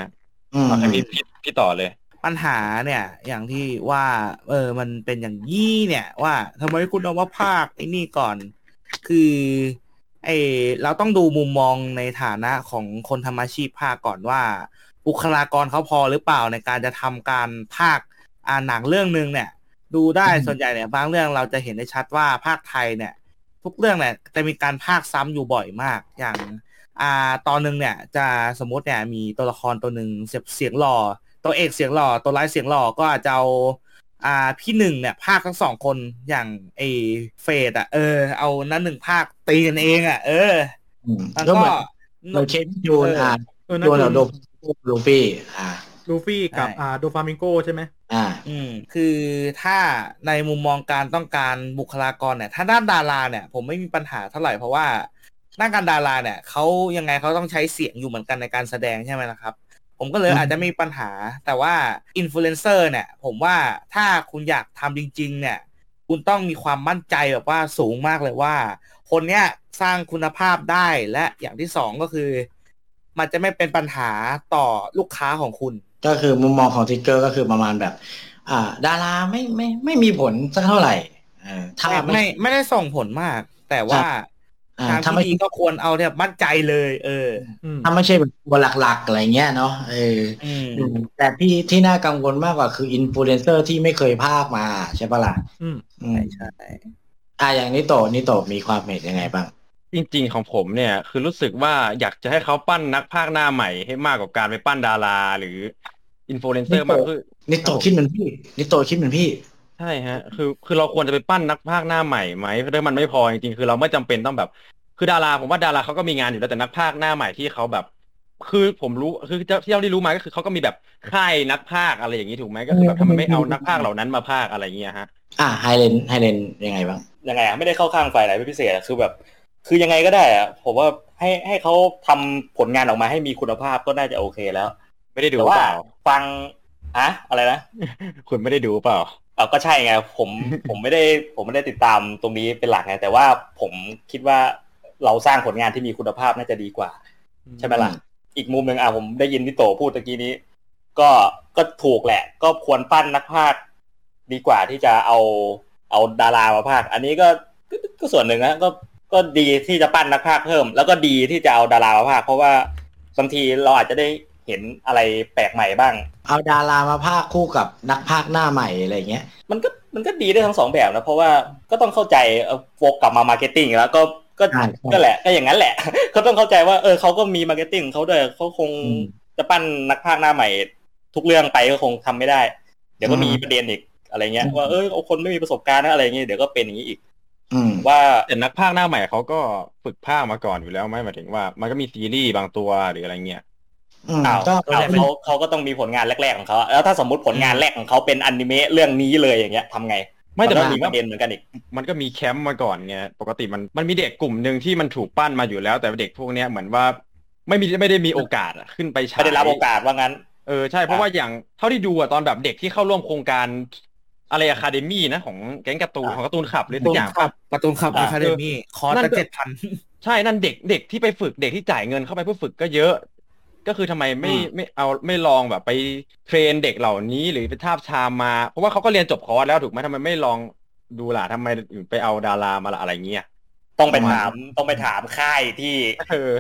อืมเอาให้พี่พี่พี่ต่อเลย ปัญหาเนี่ย อย่างที่ว่า เออ มันเป็นอย่างยี่เนี่ย ว่าทำไมคุณเอามาภาคไอ้นี่ก่อน คือ ไอเราต้องดูมุมมองในฐานะของคนทำอาชีพภาคก่อนว่า บุคลากรเขาพอหรือเปล่าในการจะทำการภาคอ่าหนังเรื่องหนึ่งเนี่ย ดูได้ส่วนใหญ่เนี่ยบางเรื่องเราจะเห็นได้ชัดว่าภาคไทยเนี่ย ทุกเรื่องเนี่ยจะมีการภาคซ้ำอยู่บ่อยมาก อย่างอ่าตอนหนึ่งเนี่ยจะสมมติเนี่ยมีตัวละครตัวหนึ่งเสียเสียงหล่อตัวเอกเสียงหล่อตัวร้ายเสียงหล่อก็อาจจะเอาอ่าพี่หนึ่งเนี่ยภาคทั้งสองคนอย่างไอเฟดอะเออ เอานั้นหนึ่งภาคตีกันเองอะเอออืมแล้วก็ก็เหมือนเหมือนเคสจูนอะเออจูนน่ากับดูโดลูฟี่อ่า ลูฟี่กับใช่อ่าโดฟามิงโกใช่ไหมอ่า อืม คือถ้าในมุมมองการต้องการบุคลากรเนี่ย ถ้าด้านดาราเนี่ย ผมไม่มีปัญหาเท่าไหร่เพราะว่าด้านการดาราเนี่ยเขายังไงเขาต้องใช้เสียงอยู่เหมือนกันในการแสดงใช่ไหมล่ะครับ ผมก็เลยอืมอาจจะมีปัญหา แต่ว่าอินฟลูเอนเซอร์เนี่ย ผมว่าถ้าคุณอยากทำจริง ๆ เนี่ย คุณต้องมีความมั่นใจแบบว่าสูงมากเลยว่า คนเนี้ยสร้างคุณภาพได้และอย่างที่สองก็คือ มันจะไม่เป็นปัญหาต่อลูกค้าของคุณ ก็คือมุมมองของทิกเกอร์ก็คือประมาณแบบ อ่า ดาราไม่ไม่ไม่มีผลสักเท่าไหร่เออถ้าไม่ไม่ไม่ไม่ได้ส่งผลมาก แต่ว่าอ่าทางถ้าที่ไม่ดีก็ควรเอาเนี่ยมั่นใจเลย เอออืมถ้าไม่ใช่แบบตัวหลักๆอะไรเงี้ยเนาะเอออืมอืมแต่ที่ที่น่ากังวลมากกว่าคืออินฟลูเอนเซอร์ที่ไม่เคยพากย์มาใช่ปะล่ะอืมอืมใช่ใช่อ่าอย่างนี้โตะนี่โตะมีความเห็นยังไงบ้าง จริง ๆ ของผมเนี่ย คือรู้สึกว่าอยากจะให้เขาปั้นนักพากย์หน้าใหม่ให้มากกว่าการไปปั้นดารา หรือ อินฟลูเอนเซอร์มากคือนี่โตะคิดเหมือนพี่นี่โตะคิดเหมือนพี่ใช่ฮะ คือคือเราควรจะไปปั้นนักพากย์หน้าใหม่ไหมถ้ามันไม่พอจริงๆคือเราไม่จำเป็นต้องแบบ คือดาราผมว่าดาราเขาก็มีงานอยู่แล้วแต่นักพากย์หน้าใหม่ที่เขาแบบ คือผมรู้คือที่เราได้รู้มาก็คือเขาก็มีแบบค่ายนักพากย์อะไรอย่างนี้ถูกไหมก็คือแบบทำไมไม่เอานักพากย์เหล่านั้นมาพากย์อะไรอย่างเงี้ยฮะ อ่าไฮเลนไฮเลนยังไงบ้างยังไงอะไม่ได้เข้าข้างฝ่ายไหนเป็นพิเศษอะคือแบบ คือยังไงก็ได้อะผมว่าให้ให้เขาทำผลงานออกมาให้มีคุณภาพก็น่าจะโอเคแล้ว ไม่ได้ดูแต่เปว่าล่าฟังอะอะไรนะคุณไม่ได้ดูเปล่าเออก็ใช่ไงผมผมไม่ได้ผมไม่ได้ติดตามตรงนี้เป็นหลักไงแต่ว่าผมคิดว่าเราสร้างผลงานที่มีคุณภาพน่าจะดีกว่า ใช่ไหมล่ะ อีกมุมหนึ่งอะผมได้ยินพี่โตพูดตะกี้นี้ ก็ก็ถูกแหละ ก็ควรปั้นนักพากย์ดีกว่าที่จะเอาเอาดารามาพากย์อันนี้ก็ก็ก็ส่วนหนึ่งนะก็ก็ดีที่จะปั้นนักพากย์เพิ่ม แล้วก็ดีที่จะเอาดารามาพากย์เพราะว่าบางทีเราอาจจะได้ เห็นอะไรแปลกใหม่บ้าง เอาดารามาพากย์คู่กับนักพากย์หน้าใหม่อะไรเงี้ย มันก็มันก็ดีได้ทั้งสองแบบนะ เพราะว่าก็ต้องเข้าใจเอ่อโฟกกลับมา marketing แล้วก็ก็ใช่ใช่ก็แหละก็อย่างนั้นแหละ เขาต้องเข้าใจว่าเออเขาก็มี marketing ของเขาด้วยเขาคงอืมจะปั้นนักพากย์หน้าใหม่ ทุกเรื่องไปก็คงทำไม่ได้ เดี๋ยวก็มีอืมประเด็นอีกอะไรเงี้ยอืมว่าเออเอาคนไม่มีประสบการณ์นะอะไรเงี้ยเดี๋ยวก็เป็นอย่างนี้อีกอืมว่าแต่นักพากย์หน้าใหม่เขาก็ฝึกพากย์มาก่อนอยู่แล้วไหมหมายถึงว่า มันก็มีซีรีส์บางตัวหรืออะไรเงี้ยอืมอ้าว ก็อ้าวเขาเขาก็ต้องมีผลงานแรกๆของเขาแล้วถ้าสมมติผลงานแรกของเขาเป็นอนิเมะเรื่องนี้เลยอย่างเงี้ยทำไงไม่แต่นมัก็นมีมีประเด็นเหมือนกันอีก มันก็มีแคมป์มาก่อนไงปกติมันมันมีเด็กกลุ่มหนึ่งที่มันถูกปั้นมาอยู่แล้ว แต่เด็กพวกเนี้ยเหมือนว่าไม่มีไม่ได้มีโอกาสอะขึ้นไปฉายไม่ได้รับโอกาสว่างั้นเออใช่เพราะว่าอย่างเท่าที่ดูอะตอนแบบเด็กที่เข้าร่วมโครงการอะไร academy นะของแก๊งการ์ตูนของการ์ตูนคลับหรือสักอย่างคลับการ์ตูนคลับอ่า academy คอร์สนั่นละก็เจ็ดพันใช่นั่นเด็กเด็กที่ไปฝึกเด็กที่จ่ายเงินเข้าไปเพื่อฝึกก็เยอะ ก็คือทำไมไม่อืมไม่เอาไม่ลองแบบไป train เด็กเหล่านี้หรือไปทาบทามมา เพราะว่าเขาก็เรียนจบคอร์สแล้วถูกไหมทำไมไม่ลองดูล่ะทำไมถึงไปเอาดารามาละอะไรเงี้ยต้องไปถามต้องไปถามค่ายที่เออ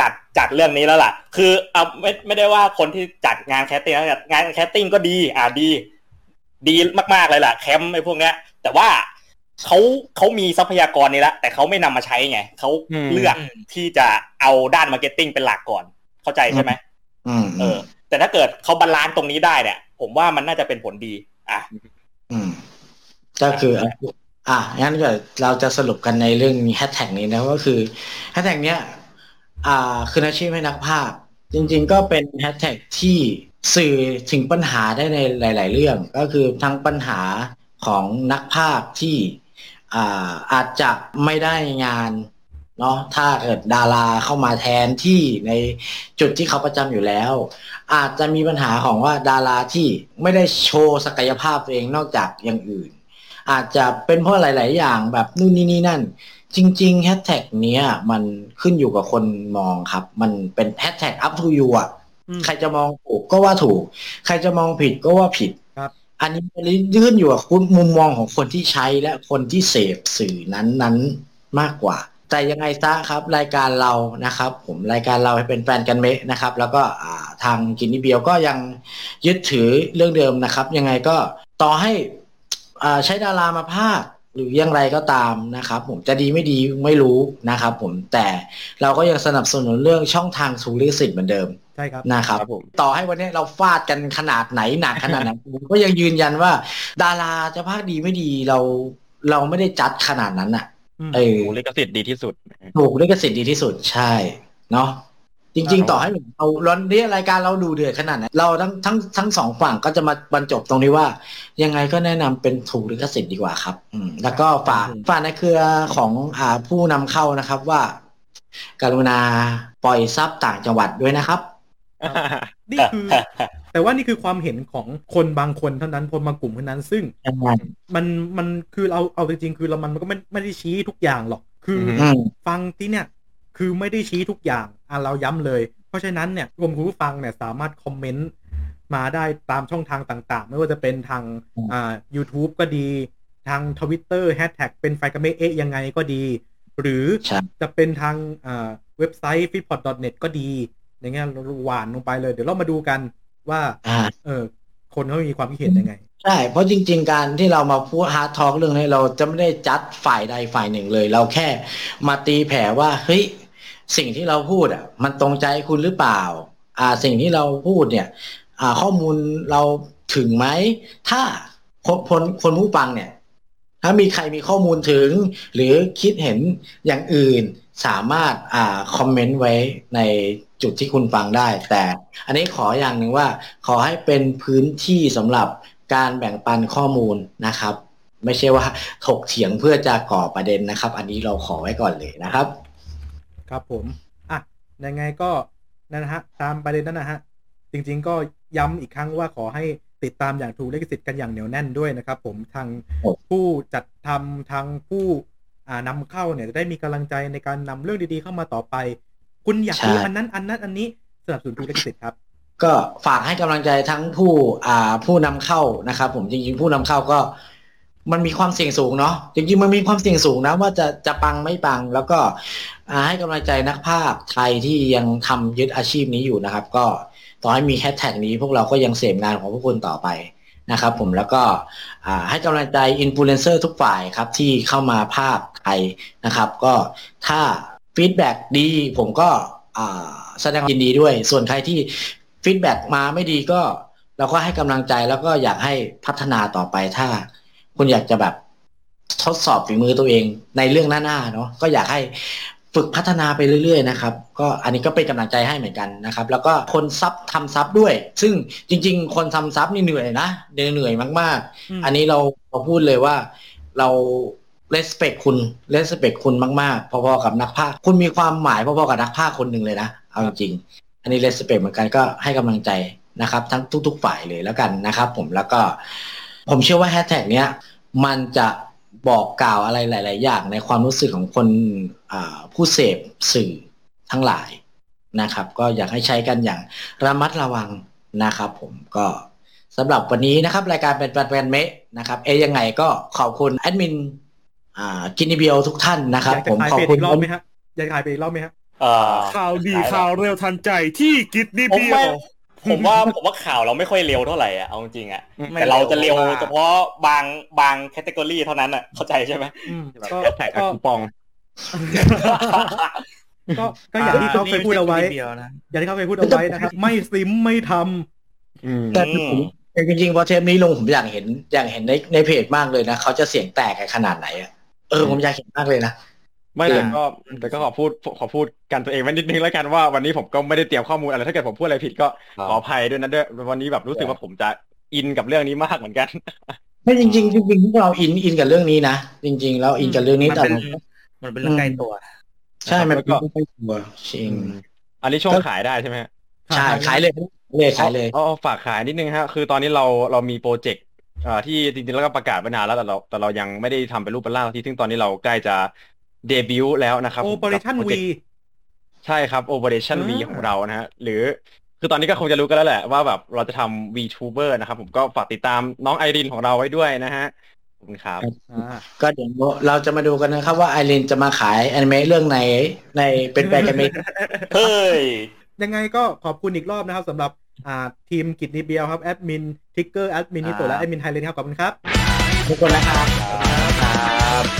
จัดจัดเรื่องนี้แล้วล่ะ คือเอาไม่ไม่ได้ว่าคนที่จัดงาน casting นะงาน casting ก็ดี อ่าดี ดีมากๆเลยล่ะ แคมป์ไอ้พวกเนี้ย แต่ว่าเขาเขามีทรัพยากรนี้ละแต่เขาไม่นำมาใช้ไงเขาอืมเลือกที่จะเอาด้าน marketing เป็นหลักก่อน เข้าใจใช่ไหมอืมเออ แต่ถ้าเกิดเขา balance ตรงนี้ได้เนี่ยผมว่ามันน่าจะเป็นผลดี อะอืมก็คืออะงั้นก็เราจะสรุปกันในเรื่องแฮชแท็กนี้นะก็คือแฮชแท็กเนี้ยอ่า คืนอาชีพให้นักพากย์ จริง ๆ ก็เป็นแฮชแท็กที่สื่อถึงปัญหาได้ในหลาย ๆ เรื่อง ก็คือทั้งปัญหาของนักพากย์ที่อ่าอาจจะไม่ได้งาน เนาะถ้าเกิดดาราเข้ามาแทนที่ในจุดที่เขาประจำอยู่แล้ว อาจจะมีปัญหาของว่าดาราที่ไม่ได้โชว์ศักยภาพตัวเองนอกจากอย่างอื่น อาจจะเป็นเพราะหลาย ๆ อย่างแบบนู่นนี่นี่นั่น จริง ๆ แฮชแท็กเนี้ยมันขึ้นอยู่กับคนมองครับ มันเป็นแฮชแท็ก up to you อะอืมใครจะมองถูกก็ว่าถูก ใครจะมองผิดก็ว่าผิดครับอันนี้มันขึ้นอยู่กับคุณมุมมองของคนที่ใช้และคนที่เสพสื่อนั้นนั้นๆมากกว่า แต่ยังไงซะครับรายการเรานะครับ ผมรายการเราให้เป็นแฟนกันเมะนะครับ แล้วก็อ่าทางกินนี่เบียวก็ยังยึดถือเรื่องเดิมนะครับ ยังไงก็ต่อให้อ่าใช้ดารามาพากย์หรืออยังไรก็ตามนะครับ ผมจะดีไม่ดีไม่รู้นะครับ ผมแต่เราก็ยังสนับสนุนเรื่องช่องทางสูลิขสิทธิ์เหมือนเดิมใช่ครับนะครับครับผมต่อให้วันนี้เราฟาดกันขนาดไหนหนักขนาดไหนผมก็ยังยืนยันว่า ดาราจะพากดีไม่ดีเราเราไม่ได้จัดขนาดนั้นอะอืม เออลิขสิทธิ์ดีที่สุด ถูกลิขสิทธิ์ดีที่สุดใช่ เนาะจริง ๆ ต่อให้เราร้อนนี้รายการเราดูเดือดขนาดไหนเราทั้งทั้งทั้งสองฝั่งก็จะมาบรรจบตรงนี้ว่า ยังไงก็แนะนำเป็นถูกลิขสิทธิ์ดีกว่าครับ อืมแล้วก็ฝากฝากในเครือของอ่าผู้นำเข้านะครับว่า กรุณาปล่อยซับต่างจังหวัดด้วยนะครับ นี่คือ แต่ว่านี่คือความเห็นของคนบางคนเท่านั้นคนบางกลุ่มเท่านั้นซึ่งมันมันคือเราเอาจริงๆคือเรามันก็ไม่ไม่ได้ชี้ทุกอย่างหรอก คืออืมฟังที่เนี่ยคือไม่ได้ชี้ทุกอย่างอะเราย้ำเลย เพราะฉะนั้นเนี่ยรวมคุณผู้ฟังเนี่ยสามารถคอมเมนต์มาได้ตามช่องทางต่าง ๆ ไม่ว่าจะเป็นทางอ่า YouTube ก็ดีทางทวิตเตอร์แฮชแท็กเป็นแฟนกันนิเมะเอ๊ะยังไงก็ดี หรือใช่จะเป็นทางอ่าเว็บไซต์ f i t p o t n e t ก็ดีอย่างเงี้ยเราหวานลงไปเลย เดี๋ยวเรามาดูกัน ว่าอ่าเออคนเขามีความคิดเห็นยังไงใช่เพราะจริง ๆ การที่เรามาพูดฮาร์ดทอ k เรื่องนี้เราจะไม่ได้จัดฝ่ายใดฝ่ายหนึ่งเลย เราแค่มาตีแผ่ว่าเฮ้ยสิ่งที่เราพูดอะ มันตรงใจคุณหรือเปล่า อ่าสิ่งที่เราพูดเนี่ย อ่าข้อมูลเราถึงไหม ถ้าคนคนคนผู้ฟังเนี่ย ถ้ามีใครมีข้อมูลถึง หรือคิดเห็นอย่างอื่นสามารถอ่าคอมเมนต์ไว้ใน จุดที่คุณฟังได้ แต่อันนี้ขออย่างหนึ่งว่า ขอให้เป็นพื้นที่สำหรับการแบ่งปันข้อมูลนะครับ ไม่ใช่ว่าถกเถียงเพื่อจะก่อประเด็นนะครับ อันนี้เราขอไว้ก่อนเลยนะครับ ครับผมอะยังไงก็นั่นนะฮะตามประเด็นนั้นนะฮะจริง ๆ ก็ย้ำอีกครั้งว่าขอให้ติดตามอย่างถูกลิขสิทธิ์กันอย่างเหนียวแน่นด้วยนะครับ ผมทางผู้จัดทำทางผู้อ่านำเข้าเนี่ยจะได้มีกำลังใจในการนำเรื่องดีๆเข้ามาต่อไป คุณอยากดูอันนั้นอันนั้นอันนี้สนับสนุนถูกลิขสิทธิ์ครับ ก็ฝากให้กำลังใจทั้งผู้อ่าผู้นำเข้านะครับ ผมจริง ๆ ผู้นำเข้าก็ มันมีความเสี่ยงสูงเนาะจริงๆมันมีความเสี่ยงสูงนะว่าจะจะปังไม่ปัง แล้วก็อ่าให้กำลังใจนักพากย์ไทยที่ยังทำยึดอาชีพนี้อยู่นะครับ ก็ต่อให้มีแฮชแท็กนี้พวกเราก็ยังเสพงานของพวกคุณต่อไปนะครับผมแล้วก็อ่าให้กำลังใจอินฟลูเอนเซอร์ทุกฝ่ายครับที่เข้ามาพากย์ไทยนะครับ ก็ถ้า feedback ดี ผมก็อ่าแสดงความยินดีด้วย ส่วนใครที่ feedback มาไม่ดีก็ เราก็ให้กำลังใจแล้วก็อยากให้พัฒนาต่อไปถ้า คุณอยากจะแบบทดสอบฝีมือตัวเองในเรื่องหน้าๆเนาะก็อยากให้ฝึกพัฒนาไปเรื่อยๆนะครับ ก็อันนี้ก็เป็นกำลังใจให้เหมือนกันนะครับ แล้วก็คนซับทำซับด้วย ซึ่งจริง ๆ คนทำซับนี่เหนื่อยนะเหนื่อยมากอืมๆอันนี้เราเราพูดเลยว่าเรา respect คุณ respect คุณมากๆ พอๆกับนักพากย์คุณมีความหมายพอๆกับนักพากย์คนหนึ่งเลยนะ เอาจริง อันนี้เลสเปกเหมือนกันก็ให้กำลังใจนะครับ ทั้งทุก ๆ ฝ่ายเลยแล้วกันนะครับ ผมแล้วก็ ผมเชื่อว่าแฮชแท็กเนี้ยมันจะบอกกล่าวอะไรหลาย ๆ อย่างในความรู้สึกของคนผู้เสพสื่อทั้งหลายนะครับ ก็อยากให้ใช้กันอย่างระมัดระวังนะครับผมก็สำหรับวันนี้นะครับ รายการเป็นแฟนเมะนะครับ เอยังไงก็ขอบคุณแอดมิน อ่ากินิเบียวทุกท่านนะครับอยากจะผมขายขอบเพจคุอีณกรอบไหมฮะอยากขายเพจอีกรอบไหมฮะเอ่อข่าวดีข่าวเร็วทันใจที่กิดนี่ผมเบียว่าวผมว่าผมว่าข่าวเราไม่ค่อยเร็วเท่าไหร่อะเอาจริงๆอะไม่แต่เราจะเร็วเร็วมากเฉพาะบางบางแคตตากรีเท่านั้นอะเข้าใจใช่ไหมอืมแบบก็แฮชแท็กก็คูปองก็ก็อย่างที่เขาเคยพูดเอาไว้เดียวนะอย่างที่เขาเคยพูดเอาไว้นะครับไม่ซิมไม่ทำอืมแต่ผมแต่จริงๆพอเทปนี้ลงผมอยากเห็นอยากเห็นในในเพจมากเลยนะเขาจะเสียงแตกกันขนาดไหนอะ เออผมอยากเห็นมากเลยนะไม่แต่อ่าก็แต่ก็ขอพูดขอพูดกันตัวเองไว้นิดนึงแล้วกันว่าวันนี้ผมก็ไม่ได้เตรียมข้อมูลอะไรถ้าเกิดผมพูดอะไรผิดก็ขออภัยด้วยนะด้วยวันนี้แบบรู้สึกว่าผมจะอินกับเรื่องนี้มากเหมือนกันไม่จริงๆจริงๆพวกเราอินอินกับเรื่องนี้นะจริง ๆ แล้วอินกับเรื่องนี้มันแต่เป็นมันเป็นเรื่องใกล้ตัว ใช่มันแล้วเป็นก็เรื่องใกล้ตัวจริงอันนี้ช่วงขายได้ใช่ไหมฮะใช่ขายเลยเลยขายเลยอ๋อฝากขายนิดนึงฮะคือตอนนี้เราเรามีโปรเจกต์เอ่อที่จริงๆแล้วก็ประกาศไปนานแล้วแต่เราแต่เรายังไม่ได้ทำเป็นรูปเป็นร่างสักทีซึ่งตอนนี้เราใกล้จะเดบิวต์แล้วนะครับโอเปอเรชั่นกับโปวีจกต์ ใช่ครับ Operation V อ่า ของเรานะฮะ หรือคือตอนนี้ก็คงจะรู้กันแล้วแหละว่าแบบเราจะทำ VTuber นะครับผมก็ฝากติดตามน้องไอรินของเราไว้ด้วยนะฮะ ขอบคุณครับ อ่า ก็เดี๋ยวเราจะมาดูกันนะครับว่าไอรินจะมาขายแอนิเมะเรื่องไหนในเป็นแฟนกันนิเมะ เฮ้ย ยังไงก็ขอบคุณอีกรอบนะครับสำหรับ อ่าทีมกิจนิเบียวครับแอดมินทิกเกอร์แอดมินนิโตและแอดมินไทยเลนครับขอบคุณครับทุกคนนะครับ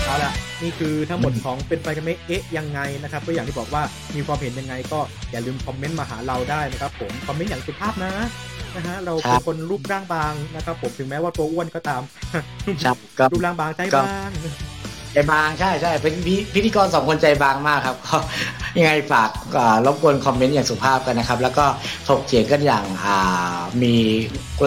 เอาละนี่คือทั้งหมดของเป็นแฟนกันนิเมะเอ๊ะยังไงนะครับก็อย่างที่บอกว่ามีความเห็นยังไงก็อย่าลืมคอมเมนต์มาหาเราได้นะครับผมคอมเมนต์อย่างสุภาพนะนะฮะเราเป็นคนรูปร่างบางนะครับผมถึงแม้ว่าตัวอ้วนก็ตามครับก็รูปร่างบางใจก็บาง ใจบางใช่ใช่เป็นพิธีกรสองคนใจบางมากครับก็ยังไงฝากรบกวนคอมเมนต์อย่างสุภาพกันนะครับ แล้วก็ถกเถียงกันอย่างมี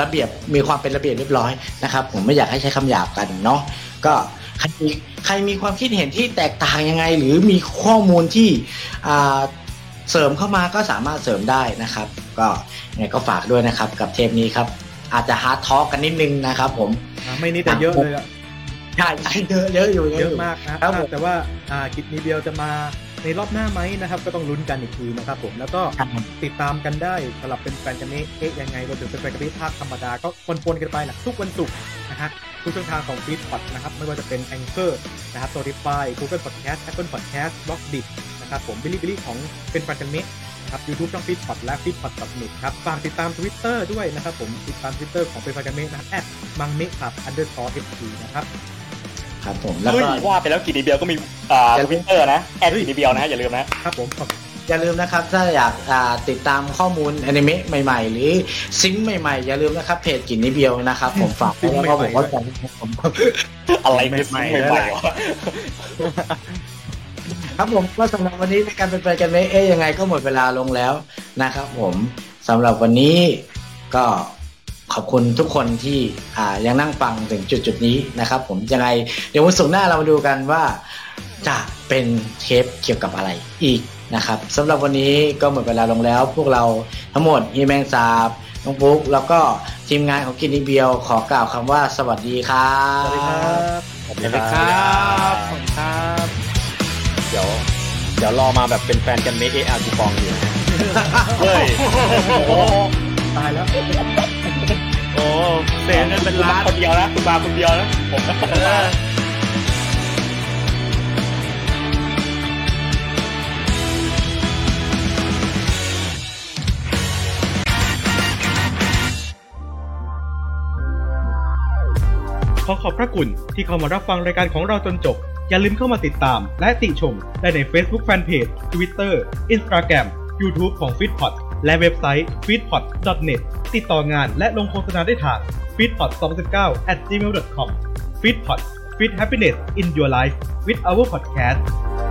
ระเบียบมีความเป็นระเบียบเรียบร้อยนะครับ ผมไม่อยากให้ใช้คำหยาบกันเนาะก็ใครมีใครมีความคิดเห็นที่แตกต่างยังไง หรือมีข้อมูลที่เสริมเข้ามาก็สามารถเสริมได้นะครับ ก็ยังไงก็ฝากด้วยนะครับกับเทปนี้ครับ อาจจะ hard talk กันนิดนึงนะครับ ผมไม่นิดแต่เยอะเลยอะ ใช่ใช่เยอะเยอะอยู่เยยู่อะมากนะครับผมแต่ว่าอ่ากิจนีเดียวจะมาในรอบหน้าไหมนะครับ ก็ต้องลุ้นกันอีกทีนะครับผมแล้วก็ครับติดตามกันได้สำหรับเป็นแฟนกันนิเมะเอ๊ะยังไงรวมถึงเป็นแฟนกันนิเมะภาคธรรมดาก็ปนๆกันไปแหละทุกวันศุกร์นะฮะทุกช่องทางของฟีดพอดนะครับไม่ว่าจะเป็น a n c h o r นะครับ Spotify Google Podcast Apple Podcast b l o g d i t นะครับผม Bilibili ของเป็นแฟนกันนิเมะนะครับ YouTube ช่องฟีดพอดและ feedpod.net ครับฝากติดตาม Twitter ด้วยนะครับผมติดตาม Twitter ของเป็นแฟนกันนี้นะครับมังเมครับ underscore ft นะครับ ครับผมแล้วเฮ้ยก็ว่าไปแล้วกินดีเบลก็มีอ่าอย่าทวิตเตอร์นะแอดกินดีเบลนะฮะอย่าลืมนะครับผมขอบอย่าลืมนะครับถ้าอยากอ่าติดตามข้อมูลอนิเมะใหม่ ๆ หรือซิงค์ใหม่ๆ อย่าลืมนะครับเพจกินนิเบียวนะครับ ผมฝากไว้แล้วก็ผมก็จะผมอะไรคือสิ่งใหม่ๆวะครับผมก็สำหรับวันนี้ในการเป็นไปกันไหมเอ๊ยยังไงก็หมดเวลาลงแล้วนะครับ ผมสำหรับวันนี้ก็ ขอบคุณทุกคนที่อ่ายังนั่งฟังถึงจุดจุดๆนี้นะครับ ผมยังไงเดี๋ยววันศุกร์หน้าเรามาดูกันว่าจะเป็นเทปเกี่ยวกับอะไรอีกนะครับสำหรับวันนี้ก็หมดเวลาลงแล้ว พวกเราทั้งหมดฮีแมงสาบน้องปุ๊กแล้วก็ทีมงานของกินนีเบียวขอกล่าวคำว่าสวัสดีครับสวัสดีครับสวัสดีครับขอบคุณครับเดี๋ยวเดี๋ยวรอมาแบบเป็นแฟนกันเมคเออาร์กูปองอยู่นะเฮ้ยโอ้ตายแล้วโอ้ เสียเงินเป็นล้านคนเดียวนะคุณมาคนเดียวนะผมนะเออขอขอบพระคุณที่เข้ามารับฟังรายการของเราจนจบ อย่าลืมเข้ามาติดตาม และติชม ได้ใน Facebook Fanpage Twitter Instagram YouTube ของ f e e d p o t และเว็บไซต์ f e e d p o t net ติดต่องานและลงโฆษณาได้ทาง f e e d p o t 2 9 at gmail.com f e e d p o t Feed Happiness in Your Life with our podcast